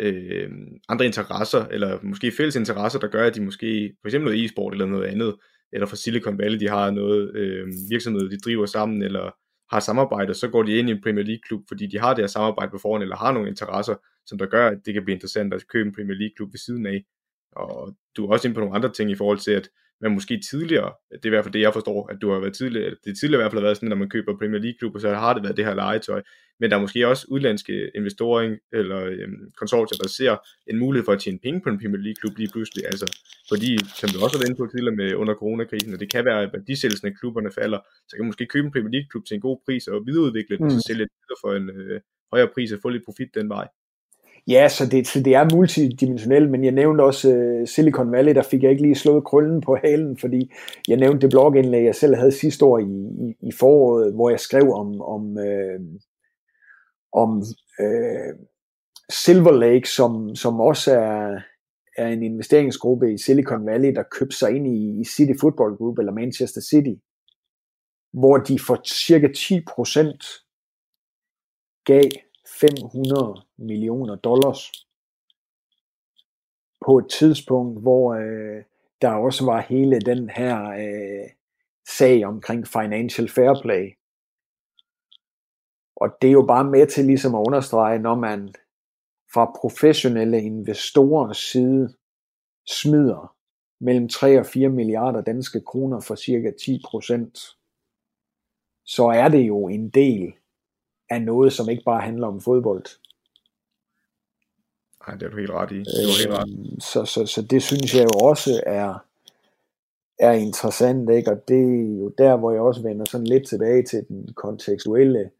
øh, andre interesser, eller måske fælles interesser, der gør, at de måske, for eksempel noget e-sport eller noget andet, eller fra Silicon Valley, de har noget øh, virksomhed, de driver sammen, eller har samarbejde, så går de ind i en Premier League-klub, fordi de har det her samarbejde på forhånd, eller har nogle interesser, som der gør, at det kan blive interessant at købe en Premier League-klub ved siden af. Og du er også inde på nogle andre ting i forhold til, at man måske tidligere, det er i hvert fald det, jeg forstår, at du har været tidligere, det tidligere i hvert fald har været sådan, når man køber Premier League-klubber, så har det været det her legetøj, men der er måske også udlandske investorer eller øhm, konsortier, der ser en mulighed for at tjene penge på en Premier League-klub lige pludselig, altså fordi, som du også har været inde på tidligere med under coronakrisen, og det kan være, at værdisættelsen af klubberne falder, så kan man måske købe en Premier League-klub til en god pris og videreudvikle den, mm. og så sælge det for en øh, højere pris og få lidt profit den vej. Ja, så det, så det er multidimensionelt, men jeg nævnte også uh, Silicon Valley, der fik jeg ikke lige slået krøllen på halen, fordi jeg nævnte det blogindlæg, jeg selv havde sidste år i, i, i foråret, hvor jeg skrev om, om, øh, om øh, Silver Lake, som, som også er, er en investeringsgruppe i Silicon Valley, der købte sig ind i, i City Football Group, eller Manchester City, hvor de for cirka 10% gav 500 millioner dollars på et tidspunkt, hvor øh, der også var hele den her øh, sag omkring financial fair play. Og det er jo bare med til ligesom at understrege, når man fra professionelle investorers side smider mellem 3 og 4 milliarder danske kroner for cirka 10 procent, så er det jo en del af noget, som ikke bare handler om fodbold. Nej, det er du helt ret i. Det er helt ret. Øhm, så, så, så det synes jeg jo også er, er interessant, ikke? og det er jo der, hvor jeg også vender sådan lidt tilbage til den kontekstuelle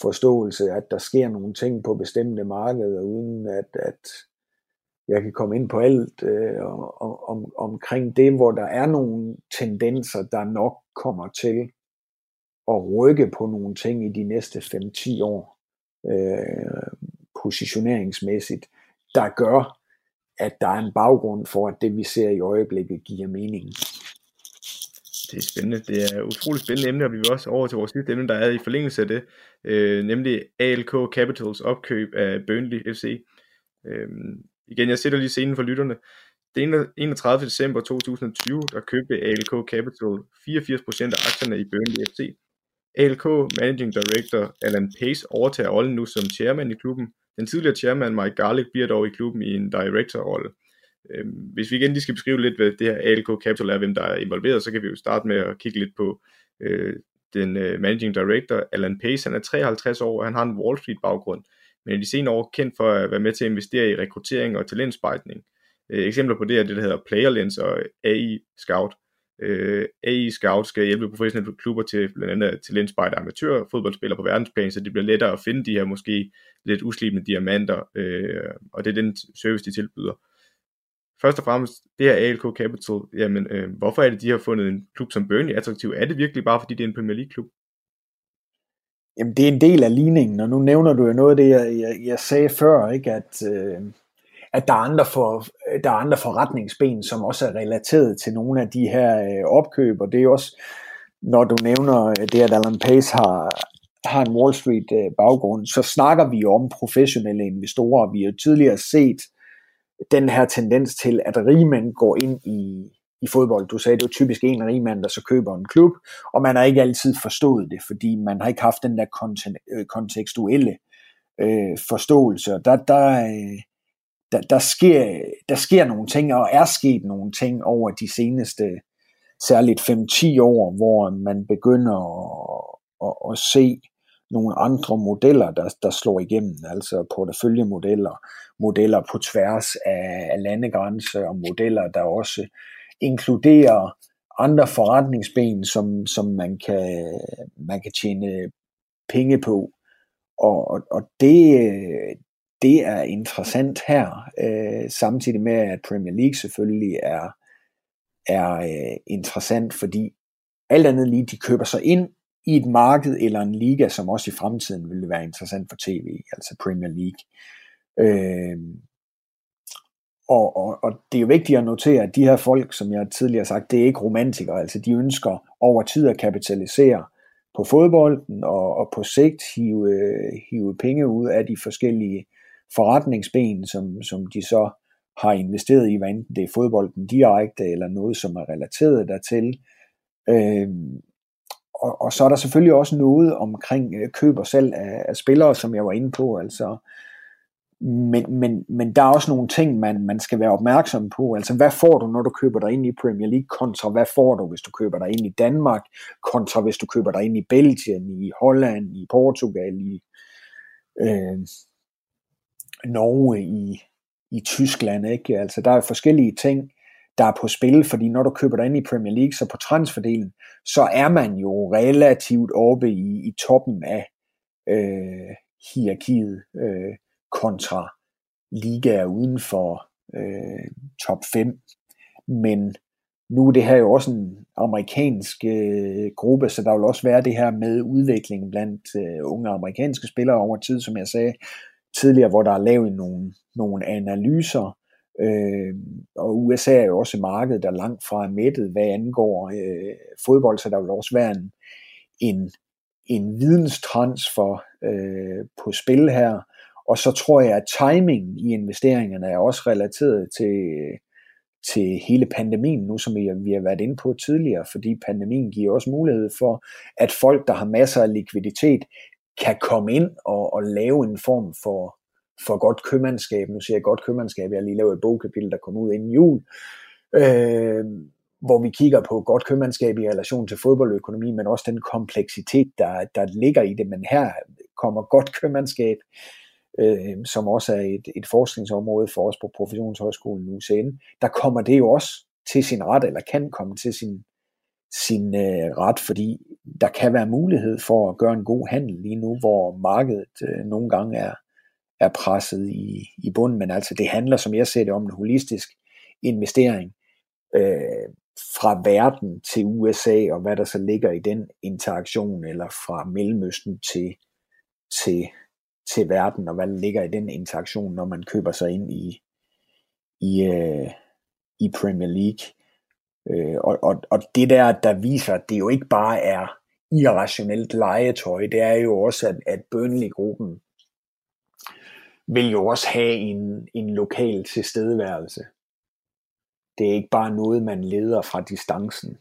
forståelse, at der sker nogle ting på bestemte markeder, uden at, at jeg kan komme ind på alt øh, om, om, omkring det, hvor der er nogle tendenser, der nok kommer til at rykke på nogle ting i de næste 5-10 år. øh, positioneringsmæssigt, der gør, at der er en baggrund for, at det vi ser i øjeblikket giver mening. Det er spændende. Det er et utroligt spændende emne, og vi vil også over til vores sidste emne, der er i forlængelse af det, øh, nemlig ALK Capitals opkøb af Burnley FC. Øh, igen, jeg sætter lige scenen for lytterne. Den 31. december 2020, der købte ALK Capital 84% af aktierne i Burnley FC. ALK Managing Director Alan Pace overtager rollen nu som chairman i klubben. Den tidligere chairman Mike Garlick bliver dog i klubben i en director-rolle. Øhm, hvis vi igen lige skal beskrive lidt, hvad det her ALK Capital er, hvem der er involveret, så kan vi jo starte med at kigge lidt på øh, den øh, managing director, Alan Pace. Han er 53 år, og han har en Wall Street baggrund, men er de senere år kendt for at være med til at investere i rekruttering og talentspejtning. Øh, eksempler på det er det, der hedder PlayerLens og AI Scout. Øh, AI Scout skal hjælpe professionelle klubber til blandt andet talentspejde amatør fodboldspillere på verdensplan, så det bliver lettere at finde de her måske lidt uslibende diamanter, øh, og det er den service, de tilbyder først og fremmest, det her ALK Capital, jamen, øh, hvorfor er det, de har fundet en klub som Burnley attraktiv? Er det virkelig bare, fordi det er en Premier League-klub? Jamen, det er en del af ligningen, og nu nævner du jo noget af det, jeg, jeg, jeg sagde før, ikke? at, øh, at der, er andre for, der er andre forretningsben, som også er relateret til nogle af de her øh, opkøb, og det er også, når du nævner øh, det, at Alan Pace har, har en Wall Street øh, baggrund, så snakker vi om professionelle investorer. Vi har tidligere set den her tendens til, at rigmænd går ind i, i fodbold. Du sagde, det er typisk en rigmand, der så køber en klub, og man har ikke altid forstået det, fordi man har ikke haft den der øh, kontekstuelle øh, forståelse. Der, der, øh, der, der, sker, der sker nogle ting, og er sket nogle ting over de seneste særligt 5-10 år, hvor man begynder at, at, at se nogle andre modeller, der, der slår igennem, altså porteføljemodeller, modeller på tværs af, af landegrænser og modeller, der også inkluderer andre forretningsben, som, som man, kan, man kan tjene penge på. Og, og, og det, det er interessant her, øh, samtidig med at Premier League selvfølgelig er, er øh, interessant, fordi alt andet lige, de køber sig ind i et marked eller en liga, som også i fremtiden ville være interessant for tv, altså Premier League. Øh, og, og, og det er jo vigtigt at notere, at de her folk, som jeg tidligere har sagt, det er ikke romantikere, altså de ønsker over tid at kapitalisere på fodbolden og, og på sigt hive, øh, hive penge ud af de forskellige forretningsben, som, som de så har investeret i, hvad enten det er fodbolden direkte eller noget, som er relateret dertil. Øh, og, og så er der selvfølgelig også noget omkring øh, køb og salg af, af spillere, som jeg var inde på. Altså, men, men, men der er også nogle ting, man, man skal være opmærksom på. Altså, hvad får du, når du køber dig ind i Premier League, kontra hvad får du, hvis du køber dig ind i Danmark, kontra hvis du køber dig ind i Belgien, i Holland, i Portugal, i øh, Norge, i, i Tyskland. Ikke? Altså, der er forskellige ting, der er på spil, fordi når du køber dig ind i Premier League, så på transferdelen, så er man jo relativt oppe i, i toppen af øh, hierarkiet øh, kontra ligaer uden for øh, top 5. Men nu er det her jo også en amerikansk øh, gruppe, så der vil også være det her med udviklingen blandt øh, unge amerikanske spillere over tid, som jeg sagde tidligere, hvor der er lavet nogle, nogle analyser Øh, og USA er jo også et marked, der langt fra er mættet, hvad angår øh, fodbold, så der vil også være en, en, en videnstransfer øh, på spil her. Og så tror jeg, at timing i investeringerne er også relateret til, til hele pandemien nu, som vi, vi har været inde på tidligere, fordi pandemien giver også mulighed for, at folk, der har masser af likviditet, kan komme ind og, og lave en form for for godt købmandskab. Nu siger jeg godt købmandskab, jeg har lige lavet et bogkapitel, der kom ud inden jul, øh, hvor vi kigger på godt købmandskab i relation til fodboldøkonomi, men også den kompleksitet, der, der ligger i det. Men her kommer godt købmandskab, øh, som også er et, et forskningsområde for os på Professionshøjskolen UCN, der kommer det jo også til sin ret, eller kan komme til sin, sin øh, ret, fordi der kan være mulighed for at gøre en god handel lige nu, hvor markedet øh, nogle gange er, er presset i, i bunden, men altså det handler, som jeg ser det, om en holistisk investering øh, fra verden til USA, og hvad der så ligger i den interaktion, eller fra Mellemøsten til, til til verden, og hvad der ligger i den interaktion, når man køber sig ind i, i, øh, i Premier League. Øh, og, og, og det der, der viser, at det jo ikke bare er irrationelt legetøj, det er jo også, at, at Burnley-gruppen vil jo også have en, en lokal tilstedeværelse. Det er ikke bare noget, man leder fra distancen.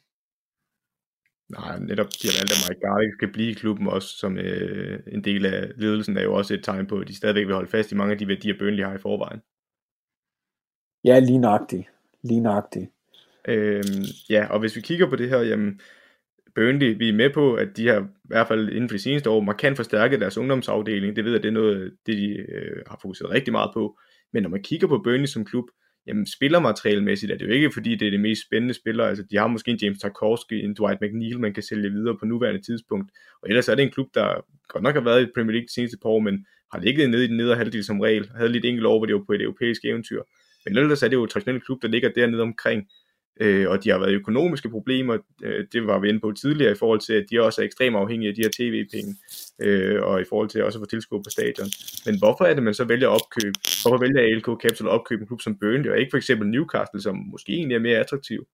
Nej, netop de har valgt, at Mike Garlic skal blive i klubben også som øh, en del af ledelsen, er jo også et tegn på, at de stadigvæk vil holde fast i mange af de værdier, Burnley har i forvejen. Ja, lige nøjagtigt. Lige nøjagtigt. Øhm, ja, og hvis vi kigger på det her, jamen, Burnley, vi er med på, at de har i hvert fald inden for de seneste år markant forstærket deres ungdomsafdeling. Det ved jeg, det er noget, det de øh, har fokuseret rigtig meget på. Men når man kigger på Burnley som klub, jamen spillermaterialmæssigt er det jo ikke, fordi det er det mest spændende spillere. Altså, de har måske en James Tarkovsky, en Dwight McNeil, man kan sælge videre på nuværende tidspunkt. Og ellers er det en klub, der godt nok har været i Premier League de seneste par år, men har ligget nede i den nedre halvdel som regel. Havde lidt enkelt år, hvor det var på et europæisk eventyr. Men ellers er det jo en traditionel klub, der ligger dernede omkring øh, og de har været økonomiske problemer, øh, det var vi inde på tidligere, i forhold til, at de også er ekstremt afhængige af de her tv-penge, øh, og i forhold til også at få tilskud på stadion. Men hvorfor er det, man så vælger at opkøbe? Hvorfor vælger ALK Capital at opkøbe en klub som Burnley, og ikke for eksempel Newcastle, som måske egentlig er mere attraktiv?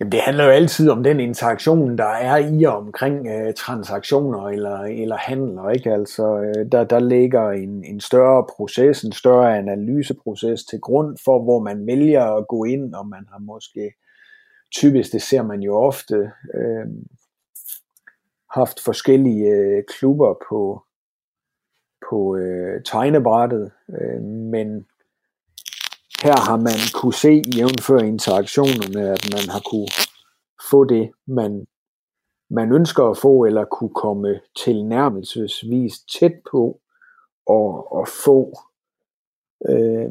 Jamen, det handler jo altid om den interaktion, der er i og omkring øh, transaktioner eller, eller handler. Ikke? Altså, øh, der, der ligger en, en større proces, en større analyseproces til grund for, hvor man vælger at gå ind, og man har måske typisk, det ser man jo ofte, øh, haft forskellige øh, klubber på, på øh, tegnebrættet, øh, men her har man kunne se, jævnfør interaktionerne, at man har kunne få det, man, man ønsker at få, eller kunne komme tilnærmelsesvis tæt på, og, og få øh,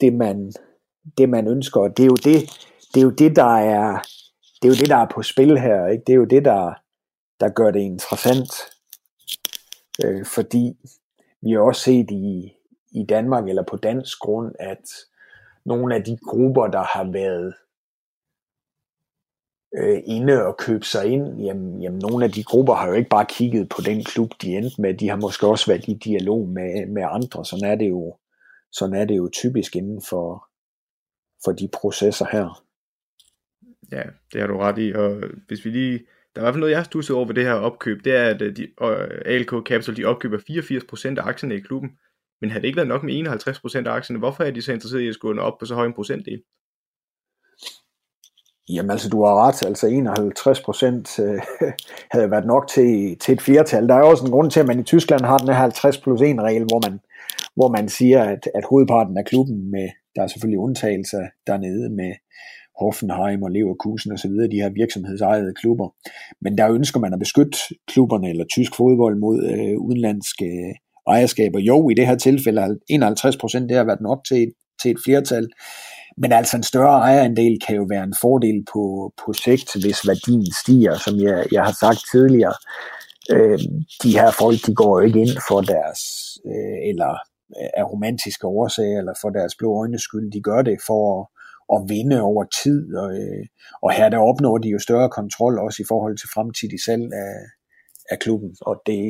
det, man, det, man ønsker. Og det er jo det, det er jo det, der er, det er jo det, der er på spil her. Ikke? Det er jo det, der, der gør det interessant. Øh, fordi vi har også set i, i Danmark eller på dansk grund, at nogle af de grupper, der har været øh, inde og købe sig ind, jamen, jamen nogle af de grupper har jo ikke bare kigget på den klub, de endte med, de har måske også været i dialog med, med andre, sådan er det jo, sådan er det jo typisk inden for, for de processer her. Ja, det har du ret i, og hvis vi lige, der er i hvert fald noget, jeg har stusset over ved det her opkøb, det er, at øh, de, ALK Capital, de opkøber 84% af aktierne i klubben, men havde det ikke været nok med 51% af aktierne, hvorfor er de så interesserede i at skulle op på så høj en procentdel? Jamen altså, du har ret. Altså 51 procent øh, havde været nok til, til et flertal. Der er også en grund til, at man i Tyskland har den her 50 plus 1 regel, hvor man, hvor man siger, at, at hovedparten af klubben, med, der er selvfølgelig undtagelser dernede med Hoffenheim og Leverkusen osv., de her virksomhedsejede klubber. Men der ønsker man at beskytte klubberne eller tysk fodbold mod øh, udenlandske øh, ejerskaber. Jo, i det her tilfælde 51 procent, det har været nok til, til et flertal. Men altså en større ejerandel kan jo være en fordel på, på sigt, hvis værdien stiger, som jeg, jeg har sagt tidligere. Øh, de her folk, de går jo ikke ind for deres, øh, eller af romantiske årsager, eller for deres blå øjnes skyld. De gør det for at, at vinde over tid, og, øh, og her der opnår de jo større kontrol også i forhold til fremtidig salg af, af klubben, og det,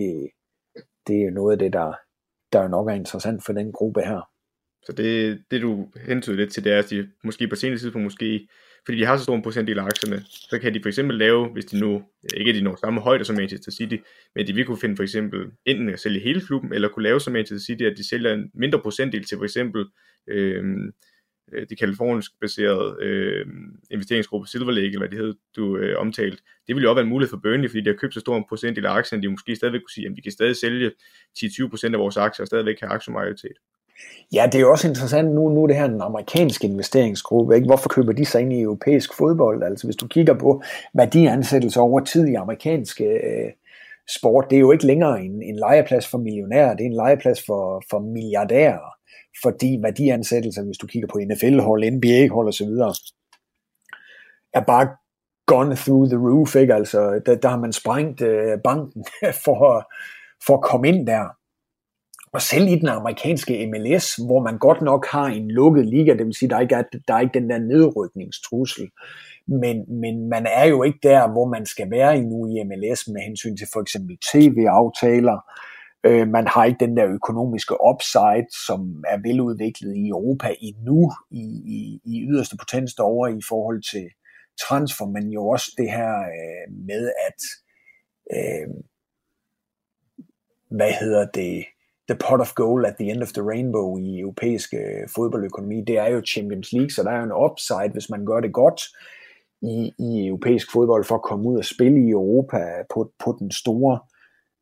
det er noget af det, der, der nok er interessant for den gruppe her. Så det, det du hentyder lidt til, det er, at de måske på senere tidspunkt måske, fordi de har så stor en procentdel af aktierne, så kan de for eksempel lave, hvis de nu, ikke de når samme højde som Manchester City, men de vil kunne finde for eksempel enten at sælge hele klubben, eller kunne lave som Manchester City, at de sælger en mindre procentdel til for eksempel øh, Øh, de kalifornisk baserede øh, investeringsgruppe Silver Lake, eller hvad det hed, du øh, omtalt, det ville jo også være en mulighed for Burnley, fordi de har købt så stor en procentdel af aktien, de måske stadigvæk kunne sige, at vi kan stadig sælge 10-20% af vores aktier og stadigvæk have aktiemajoritet. Ja, det er jo også interessant nu, nu er det her en amerikansk investeringsgruppe, ikke? hvorfor køber de sig ind i europæisk fodbold? Altså hvis du kigger på værdiansættelser over tid i amerikanske øh, sport, det er jo ikke længere en, en legeplads for millionærer, det er en legeplads for, for milliardærer, fordi værdiansættelser, hvis du kigger på NFL-hold, NBA-hold osv., er bare gone through the roof, ikke? Altså, der, der har man sprængt øh, banken for, for at komme ind der. Og selv i den amerikanske MLS, hvor man godt nok har en lukket liga, det vil sige, der ikke er, der er ikke den der nedrykningstrussel, men, men man er jo ikke der, hvor man skal være endnu i MLS med hensyn til for eksempel tv-aftaler, Øh, man har ikke den der økonomiske upside, som er veludviklet i Europa endnu i, i, i yderste potens over i forhold til transfer, men jo også det her øh, med, at øh, hvad hedder det, the pot of gold at the end of the rainbow i europæisk fodboldøkonomi, det er jo Champions League, så der er jo en upside, hvis man gør det godt i, i europæisk fodbold for at komme ud og spille i Europa på, på den store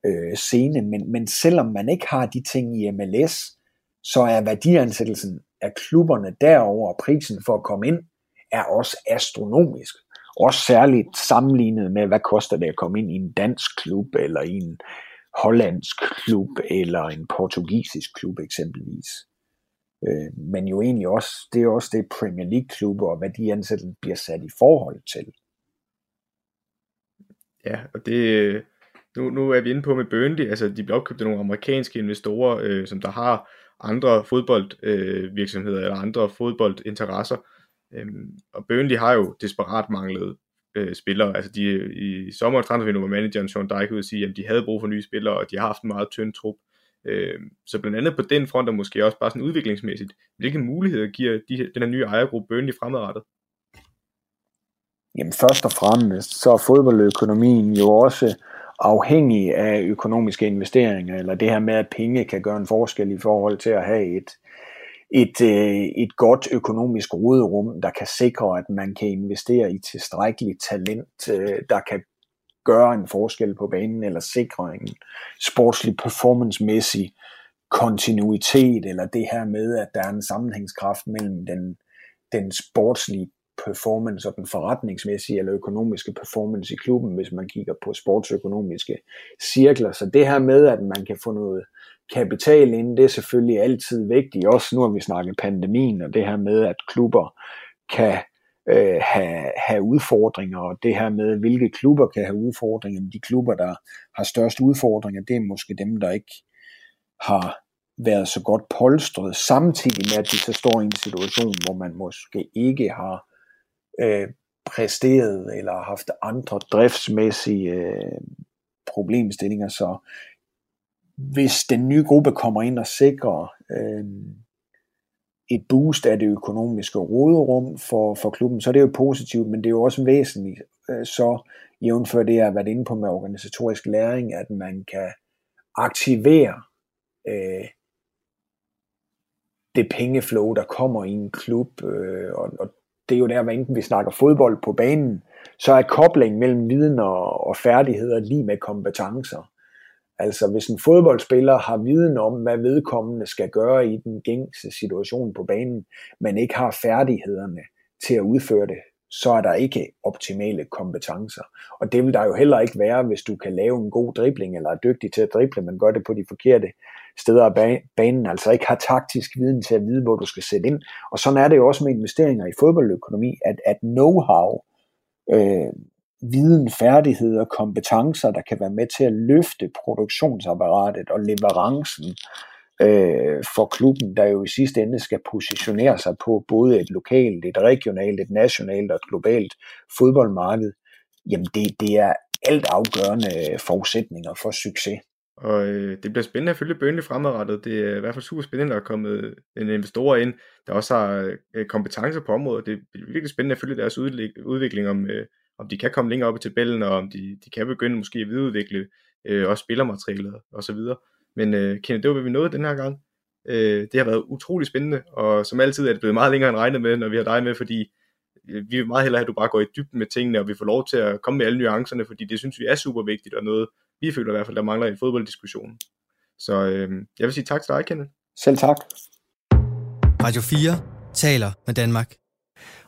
øh, scene. Men, men selvom man ikke har de ting i MLS, så er værdiansættelsen af klubberne derover og prisen for at komme ind, er også astronomisk. Også særligt sammenlignet med, hvad koster det at komme ind i en dansk klub, eller i en hollandsk klub, eller en portugisisk klub eksempelvis. Øh, men jo egentlig også, det er også det Premier League klubber og hvad de ansatte bliver sat i forhold til. Ja, og det, nu, nu er vi inde på med Burnley, altså de bliver opkøbt af nogle amerikanske investorer, øh, som der har andre fodboldvirksomheder øh, eller andre fodboldinteresser. Øh, og Burnley har jo desperat manglet øh, spillere. Altså de, i sommer transfervindue var manageren Sean Dyke ud at sige, at de havde brug for nye spillere, og de har haft en meget tynd trup. Øh, så blandt andet på den front, og måske også bare sådan udviklingsmæssigt, hvilke muligheder giver de, den her nye ejergruppe Burnley fremadrettet? Jamen først og fremmest, så er fodboldøkonomien jo også afhængig af økonomiske investeringer, eller det her med, at penge kan gøre en forskel i forhold til at have et, et, øh, et godt økonomisk råderum, der kan sikre, at man kan investere i tilstrækkeligt talent, øh, der kan gøre en forskel på banen, eller sikre en sportslig performancemæssig kontinuitet, eller det her med, at der er en sammenhængskraft mellem den, den sportslige performance og den forretningsmæssige eller økonomiske performance i klubben, hvis man kigger på sportsøkonomiske cirkler. Så det her med, at man kan få noget kapital ind, det er selvfølgelig altid vigtigt. Også nu har vi snakket pandemien, og det her med, at klubber kan øh, have, have udfordringer, og det her med, hvilke klubber kan have udfordringer. De klubber, der har størst udfordringer, det er måske dem, der ikke har været så godt polstret, samtidig med, at de så står i en situation, hvor man måske ikke har øh, præsteret eller haft andre driftsmæssige øh, problemstillinger. Så hvis den nye gruppe kommer ind og sikrer øh, et boost af det økonomiske råderum for, for klubben, så er det jo positivt, men det er jo også væsentligt, øh, så jævnfør det, jeg har været inde på med organisatorisk læring, at man kan aktivere øh, det pengeflow, der kommer i en klub, øh, og, og det er jo der, hvad enten vi snakker fodbold på banen, så er koblingen mellem viden og, og færdigheder lige med kompetencer. Altså hvis en fodboldspiller har viden om, hvad vedkommende skal gøre i den gængse situation på banen, men ikke har færdighederne til at udføre det, så er der ikke optimale kompetencer. Og det vil der jo heller ikke være, hvis du kan lave en god dribling, eller er dygtig til at drible, men gør det på de forkerte steder af banen, altså ikke har taktisk viden til at vide, hvor du skal sætte ind. Og sådan er det jo også med investeringer i fodboldøkonomi, at, at know-how, øh, viden, færdigheder, og kompetencer, der kan være med til at løfte produktionsapparatet og leverancen øh, for klubben, der jo i sidste ende skal positionere sig på både et lokalt, et regionalt, et nationalt og et globalt fodboldmarked, jamen det, det er alt afgørende øh, forudsætninger for succes. Og øh, det bliver spændende at følge Burnley fremadrettet. Det er i hvert fald super spændende, at komme en investor ind, der også har øh, kompetencer på området. Det er virkelig spændende at følge deres udvikling, om, øh, om de kan komme længere op i tabellen, og om de, de kan begynde måske at videreudvikle øh, også spillermaterialet og så videre. Men øh, Kenneth, det var, hvad vi nåede den her gang. Øh, det har været utrolig spændende, og som altid er det blevet meget længere end regnet med, når vi har dig med, fordi øh, vi vil meget hellere have, at du bare går i dybden med tingene, og vi får lov til at komme med alle nuancerne, fordi det synes vi er super vigtigt, og noget, vi føler i hvert fald, der mangler i fodbolddiskussionen. Så øh, jeg vil sige tak til dig, Kenneth. Selv tak. Radio 4 taler med Danmark.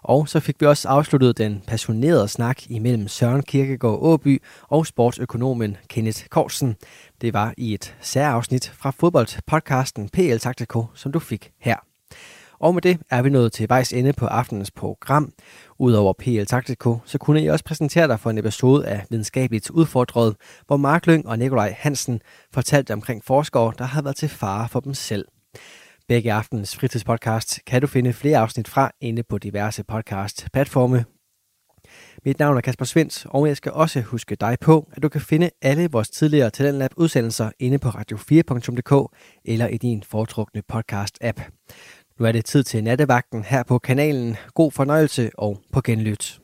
Og så fik vi også afsluttet den passionerede snak imellem Søren Kirkegaard Åby og sportsøkonomen Kenneth Korsen. Det var i et særafsnit fra fodboldpodcasten PL Taktiko, som du fik her. Og med det er vi nået til vejs ende på aftenens program. Udover PL Taktiko, så kunne jeg også præsentere dig for en episode af Videnskabeligt Udfordret, hvor Mark Lyng og Nikolaj Hansen fortalte omkring forskere, der har været til fare for dem selv. Begge aftens fritidspodcast kan du finde flere afsnit fra inde på diverse podcast-platforme. Mit navn er Kasper Svens, og jeg skal også huske dig på, at du kan finde alle vores tidligere Talentlab udsendelser inde på radio4.dk eller i din foretrukne podcast-app. Nu er det tid til nattevagten her på kanalen. God fornøjelse og på genlyt.